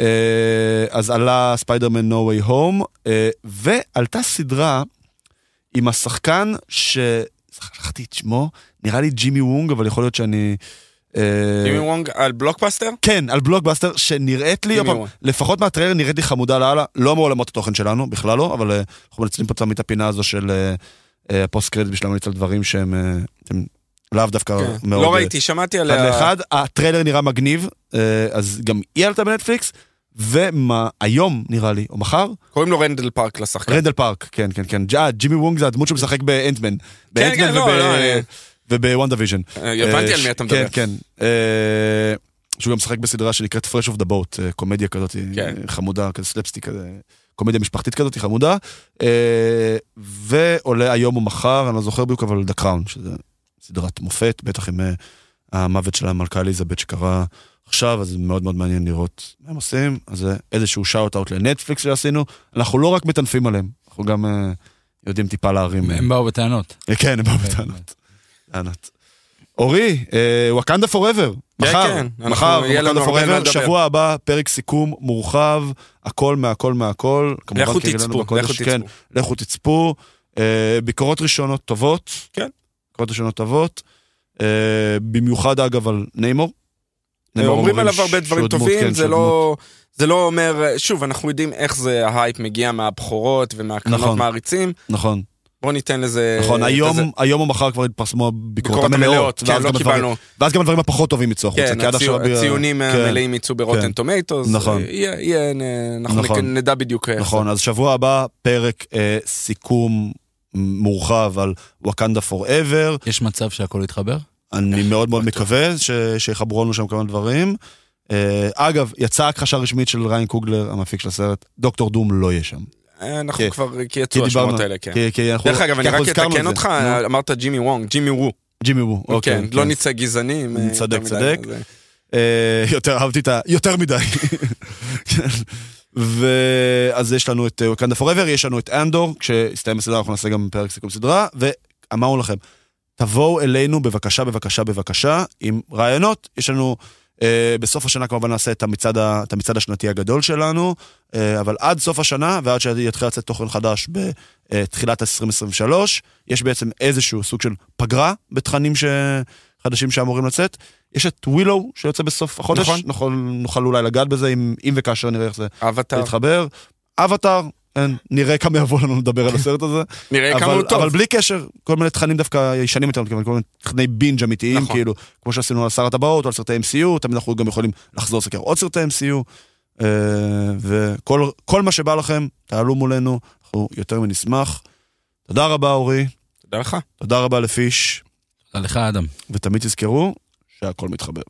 S1: אה, אז עלה ספיידרמן No Way Home, אה, ועלתה סדרה עם השחקן ש... שכחתי את שמו, נראה לי ג'ימי וונג, אבל יכול להיות שאני... אה,
S2: ג'ימי וונג על בלוקבאסטר?
S1: כן, על בלוקבאסטר, שנראית לי, פעם. לפחות מהטריילר נראית לי חמודה לאללה, לא מעולמות התוכן שלנו, בכלל לא, אבל אה, אנחנו מנצלים פה תמיד את הפינה הזו של אה, ה post credit בשביל להמליץ על דברים שהם הם לאו דווקא
S2: כן.
S1: מאוד...
S2: לא ראיתי, שמעתי
S1: אחד
S2: עליה.
S1: לאחד, הטריילר נראה מגניב, אז גם היא עלתה בנטפליקס, והיום נראה לי, או מחר,
S2: קוראים לו רנדל פארק לשחקן.
S1: רנדל פארק, כן, כן, כן, ג'ימי וונג זה הדמות שמשחק באנטמן. באנטמן
S2: כן, לא, לא.
S1: ובוואן דיוויז'ן.
S2: אה, הבנתי על מי אתה מדבר.
S1: כן, כן. אה, שהוא גם משחק בסדרה שנקראת Fresh Off the Boat, אה, קומדיה כזאת,
S2: כן.
S1: אה, חמודה, כזה סלפסטיק כזה, קומדיה משפחתית כזאת, חמודה. אה, ועולה היום או מחר, אני לא זוכר בדיוק, אבל The Crown, שזה סדרת מופת, בטח עם אה, המוות של המלכה אליזבת שקרה עכשיו, אז מאוד מאוד מעניין לראות מה הם עושים. אז זה איזשהו shout-out לנטפליקס שעשינו. אנחנו לא רק מטנפים עליהם, אנחנו גם אה, יודעים טיפה להרים. אה,
S3: הם באו בטענות.
S1: אה, כן, הם באו בטענות. טענות. אורי, אה, וואקנדה פוראבר.
S2: כן,
S1: מחר,
S2: כן,
S1: מחר, וואקנדה פוראבר. שבוע הבא, פרק סיכום מורחב, הכל מהכל מהכל.
S2: לכו
S1: כהרגלנו
S2: תצפו, לכו
S1: כן,
S2: תצפו.
S1: לכו תצפו. אה, ביקורות ראשונות טובות.
S2: כן.
S1: ביקורות ראשונות טובות. אה, במיוחד אגב על ניימור. ניימור
S2: אומרים עליו הרבה דברים טובים,
S1: כן,
S2: זה לא... זה לא אומר, שוב, אנחנו יודעים איך זה, ההייפ מגיע מהבכורות ומהקרנות
S1: נכון.
S2: מעריצים.
S1: נכון,
S2: בואו ניתן לזה...
S1: נכון,
S2: לזה-
S1: היום היום או מחר כבר התפרסמו הביקורות
S2: ביקורות
S1: המלאות.
S2: המלאות, כן,
S1: ואז
S2: לא
S1: גם הדברים-
S2: קיבלנו.
S1: ואז גם הדברים הפחות טובים יצאו החוצה.
S2: כן,
S1: עד
S2: הציו-
S1: עכשיו-
S2: הציונים
S1: כן.
S2: המלאים יצאו ב Rotten
S1: כן.
S2: Tomatoes.
S1: נכון.
S2: יהיה, יהיה, נ- אנחנו
S1: נכון.
S2: נדע בדיוק איך.
S1: נכון, אז שבוע הבא פרק אה, סיכום מורחב על וואקנדה Forever.
S3: יש מצב שהכל יתחבר?
S1: אני מאוד מאוד מקווה ש- שיחברו לנו שם כמה דברים. אה, אגב, יצאה הכחשה רשמית של ריין קוגלר, המפיק של הסרט, דוקטור דום לא יהיה שם.
S2: אה, אנחנו
S1: כן.
S2: כבר, כי יצאו השמות האלה, כן.
S1: כי- כי אנחנו-
S2: דרך אגב, אני רק אתקן
S1: את
S2: אותך,
S1: נו,
S2: אמרת ג'ימי וונג, ג'ימי וו.
S1: ג'ימי וו, אוקיי.
S2: כן, לא
S1: כן.
S2: נצא גזענים. אה, יותר. מדי, זה-
S1: אה, יותר אהבתי את ה... יותר מדי. כן. ואז יש לנו את ווקנדה פוראבר, יש לנו את אנדור, כשהסתיים הסדרה אנחנו נעשה גם פרק סיכום סדרה, ואמרנו לכם, תבואו אלינו בבקשה, בבקשה, בבקשה, עם רעיונות. יש לנו בסוף השנה כמובן נעשה את המצעד, את המצעד השנתי הגדול שלנו, אה, אבל עד סוף השנה ועד שיתחיל לצאת תוכן חדש בתחילת 2023, יש בעצם איזשהו סוג של פגרה בתכנים ש... חדשים שאמורים לצאת. יש את ווילו שיוצא בסוף החודש,
S2: נכון.
S1: נוכל, נוכל אולי לגעת בזה אם, אם וכאשר נראה איך זה
S2: אבטאר.
S1: להתחבר. אבטאר, נראה כמה יבוא לנו לדבר על הסרט הזה.
S2: נראה כמה
S1: אבל,
S2: הוא טוב.
S1: אבל בלי קשר, כל מיני תכנים דווקא ישנים יותר, כל מיני תכני בינג' אמיתיים,
S2: נכון.
S1: כאילו, כמו שעשינו על שר הטבעות או על סרטי MCU, תמיד אנחנו גם יכולים לחזור לסקר עוד סרטי MCU, אה, וכל כל מה שבא לכם, תעלו מולנו, אנחנו יותר מנשמח. תודה רבה אורי,
S2: תודה לך.
S1: תודה רבה לפיש,
S3: תודה לך, אדם.
S1: ותמיד תזכרו שהכל מתחבר.